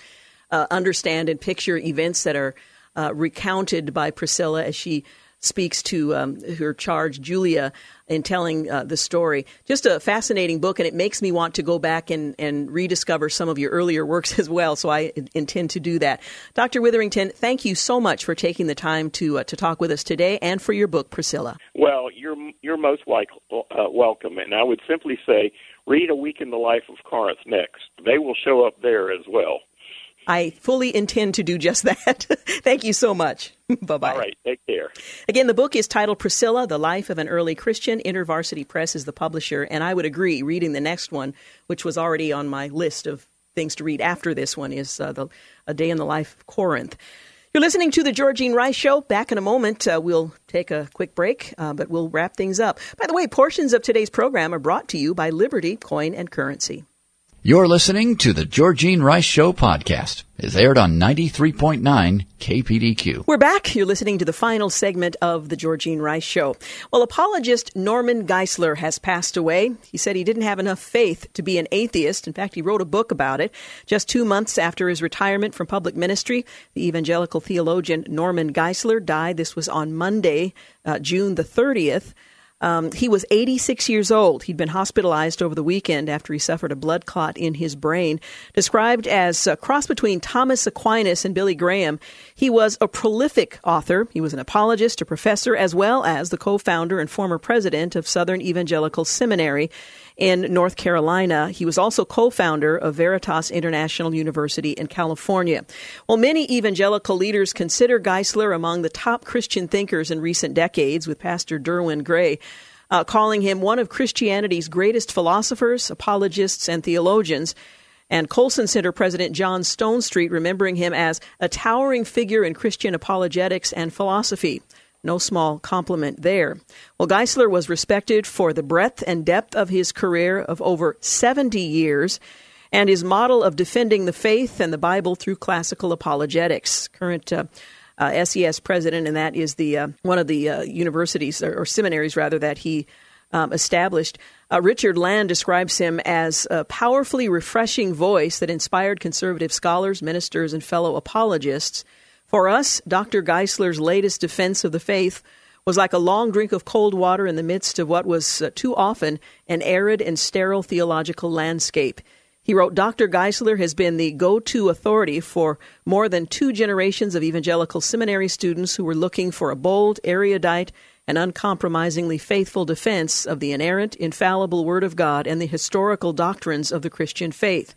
uh, understand and picture events that are uh, recounted by Priscilla as she speaks to um, her charge, Julia, in telling uh, the story. Just a fascinating book, and it makes me want to go back and, and rediscover some of your earlier works *laughs* as well. So I intend to do that. Dr. Witherington, thank you so much for taking the time to uh, to talk with us today and for your book, Priscilla. Well, you're you're most like, uh, welcome, and I would simply say read A Week in the Life of Corinth next. They will show up there as well. I fully intend to do just that. *laughs* Thank you so much. *laughs* bye bye. All right. Take care. Again, the book is titled Priscilla, The Life of an Early Christian. InterVarsity Press is the publisher. And I would agree, reading the next one, which was already on my list of things to read after this one, is uh, the, A Day in the Life of Corinth. You're listening to the Georgine Rice Show. Back in a moment, uh, we'll take a quick break, uh, but we'll wrap things up. By the way, portions of today's program are brought to you by Liberty Coin and Currency. You're listening to the Georgine Rice Show podcast. It's aired on 93.9 KPDQ. We're back. You're listening to the final segment of the Georgine Rice Show. Well, apologist Norman Geisler has passed away. He said he didn't have enough faith to be an atheist. In fact, he wrote a book about it. Just two months after his retirement from public ministry, the evangelical theologian Norman Geisler died. This was on Monday, uh, June the 30th. Um, he was 86 years old. He'd been hospitalized over the weekend after he suffered a blood clot in his brain. Described as a cross between Thomas Aquinas and Billy Graham, he was a prolific author. He was an apologist, a professor, as well as the co founder and former president of Southern Evangelical Seminary in North Carolina. He was also co founder of Veritas International University in California. While many evangelical leaders consider Geisler among the top Christian thinkers in recent decades, with Pastor Derwin Gray. Uh, calling him one of Christianity's greatest philosophers, apologists, and theologians and Colson Center President John Stonestreet remembering him as a towering figure in Christian apologetics and philosophy. No small compliment there. Well, Geisler was respected for the breadth and depth of his career of over 70 years and his model of defending the faith and the Bible through classical apologetics. Current uh, uh, SES president, and that is the uh, one of the uh, universities or, or, seminaries rather that he um, established. Uh, Richard Land describes him as a powerfully refreshing voice that inspired conservative scholars, ministers, and fellow apologists for us, Dr. Geisler's latest defense of the faith was like a long drink of cold water in the midst of what was uh, too often an arid and sterile theological landscape. He wrote Dr. Geisler has been the go to authority for more than two generations of evangelical seminary students who were looking for a bold, erudite, and uncompromisingly faithful defense of the inerrant, infallible Word of God and the historical doctrines of the Christian faith.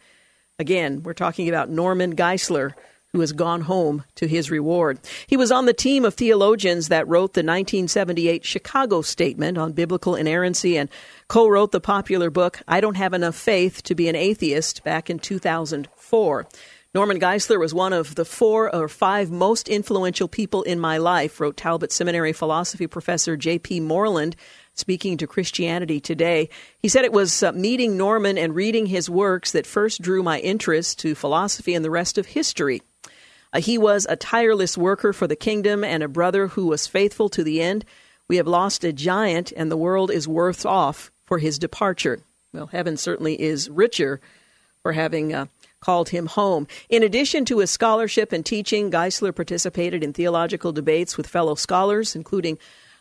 Again, we're talking about Norman Geisler, who has gone home to his reward. He was on the team of theologians that wrote the 1978 Chicago Statement on biblical inerrancy and co wrote the popular book, I Don't Have Enough Faith to Be an Atheist, back in 2004. Norman Geisler was one of the four or five most influential people in my life, wrote Talbot Seminary philosophy professor J.P. Moreland, speaking to Christianity Today. He said it was uh, meeting Norman and reading his works that first drew my interest to philosophy and the rest of history. Uh, he was a tireless worker for the kingdom and a brother who was faithful to the end. We have lost a giant, and the world is worse off for his departure. Well, heaven certainly is richer for having uh, called him home. In addition to his scholarship and teaching, Geisler participated in theological debates with fellow scholars, including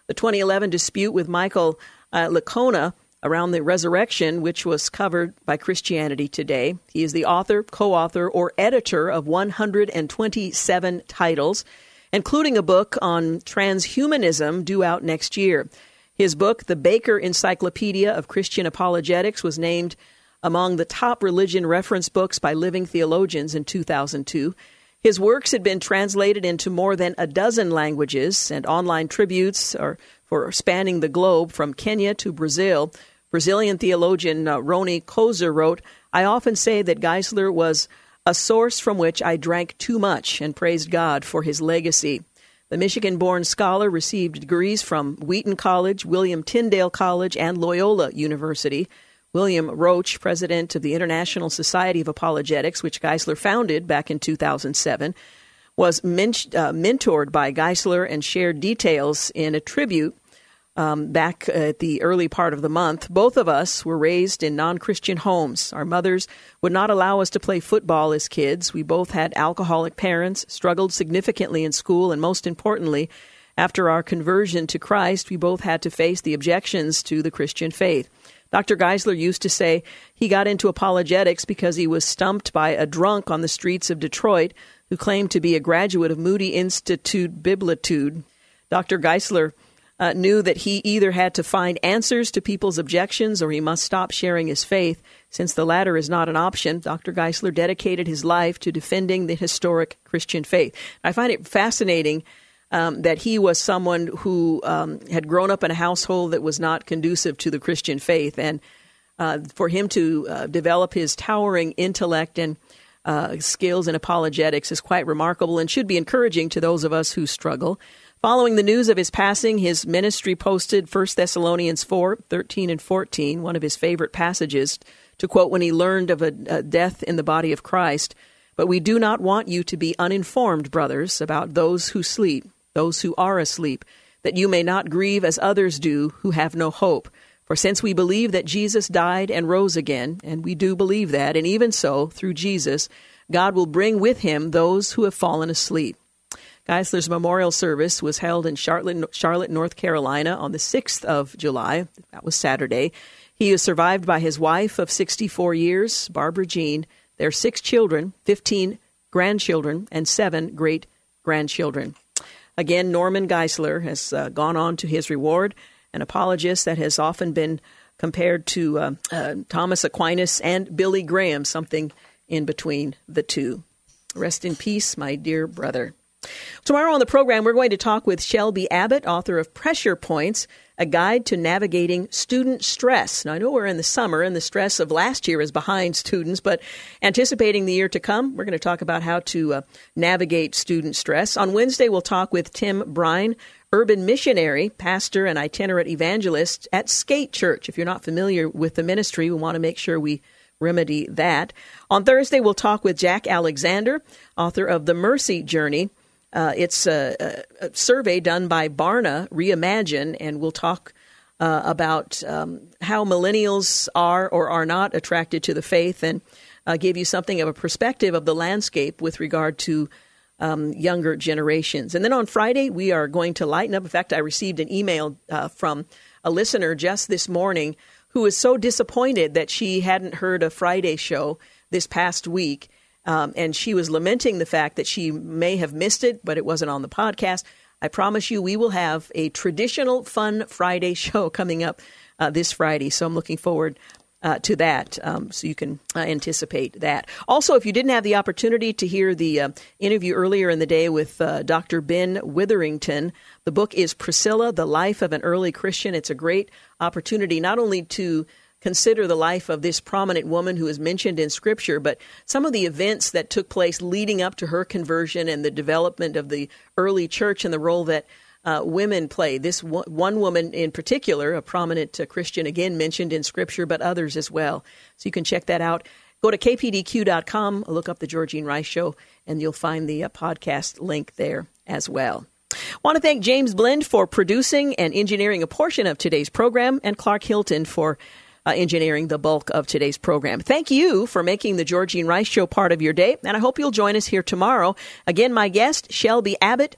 the 2011 dispute with Michael uh, Licona around the resurrection, which was covered by Christianity Today. He is the author, co author, or editor of 127 titles, including a book on transhumanism due out next year. His book, The Baker Encyclopedia of Christian Apologetics, was named among the top religion reference books by living theologians in 2002. His works had been translated into more than a dozen languages, and online tributes are for spanning the globe from Kenya to Brazil. Brazilian theologian uh, Rony Kozer wrote, I often say that Geisler was a source from which I drank too much and praised God for his legacy. The Michigan born scholar received degrees from Wheaton College, William Tyndale College, and Loyola University. William Roach, president of the International Society of Apologetics, which Geisler founded back in 2007, was men- uh, mentored by Geisler and shared details in a tribute um, back at the early part of the month. Both of us were raised in non Christian homes. Our mothers would not allow us to play football as kids. We both had alcoholic parents, struggled significantly in school, and most importantly, after our conversion to Christ, we both had to face the objections to the Christian faith. Dr. Geisler used to say he got into apologetics because he was stumped by a drunk on the streets of Detroit who claimed to be a graduate of Moody Institute Biblitude. Dr. Geisler uh, knew that he either had to find answers to people's objections or he must stop sharing his faith. Since the latter is not an option, Dr. Geisler dedicated his life to defending the historic Christian faith. I find it fascinating um, that he was someone who um, had grown up in a household that was not conducive to the Christian faith. And uh, for him to uh, develop his towering intellect and uh, skills in apologetics is quite remarkable and should be encouraging to those of us who struggle. Following the news of his passing, his ministry posted 1 Thessalonians 4 13 and 14, one of his favorite passages, to quote when he learned of a, a death in the body of Christ. But we do not want you to be uninformed, brothers, about those who sleep, those who are asleep, that you may not grieve as others do who have no hope. For since we believe that Jesus died and rose again, and we do believe that, and even so, through Jesus, God will bring with him those who have fallen asleep. Geisler's memorial service was held in Charlotte, Charlotte, North Carolina on the 6th of July. That was Saturday. He is survived by his wife of 64 years, Barbara Jean, their six children, 15 grandchildren, and seven great grandchildren. Again, Norman Geisler has uh, gone on to his reward, an apologist that has often been compared to uh, uh, Thomas Aquinas and Billy Graham, something in between the two. Rest in peace, my dear brother. Tomorrow on the program, we're going to talk with Shelby Abbott, author of Pressure Points, a guide to navigating student stress. Now, I know we're in the summer and the stress of last year is behind students, but anticipating the year to come, we're going to talk about how to uh, navigate student stress. On Wednesday, we'll talk with Tim Brine, urban missionary, pastor, and itinerant evangelist at Skate Church. If you're not familiar with the ministry, we want to make sure we remedy that. On Thursday, we'll talk with Jack Alexander, author of The Mercy Journey. Uh, it's a, a, survey done by Barna Reimagine, and we'll talk uh, about um, how millennials are or are not attracted to the faith and uh, give you something of a perspective of the landscape with regard to um, younger generations. And then on Friday, we are going to lighten up. In fact, I received an email uh, from a listener just this morning who was so disappointed that she hadn't heard a Friday show this past week um, and she was lamenting the fact that she may have missed it, but it wasn't on the podcast. I promise you, we will have a traditional Fun Friday *laughs* show coming up uh, this Friday. So I'm looking forward uh, to that, um, so you can uh, anticipate that. Also, if you didn't have the opportunity to hear the uh, interview earlier in the day with uh, Dr. Ben Witherington, the book is Priscilla: The Life of an Early Christian. It's a great opportunity not only to consider the life of this prominent woman who is mentioned in Scripture, but some of the events that took place leading up to her conversion and the development of the early church and the role that uh, women play. This one woman in particular, a prominent uh, Christian, again mentioned in Scripture, but others as well. So you can check that out. Go to kpdq.com, look up the Georgine Rice Show, and you'll find the uh, podcast link there as well. Want to thank James Blend for producing and engineering a portion of today's program, and Clark Hilton for uh, engineering the bulk of today's program. Thank you for making the Georgine Rice Show part of your day, and I hope you'll join us here tomorrow. Again, my guest, Shelby Abbott,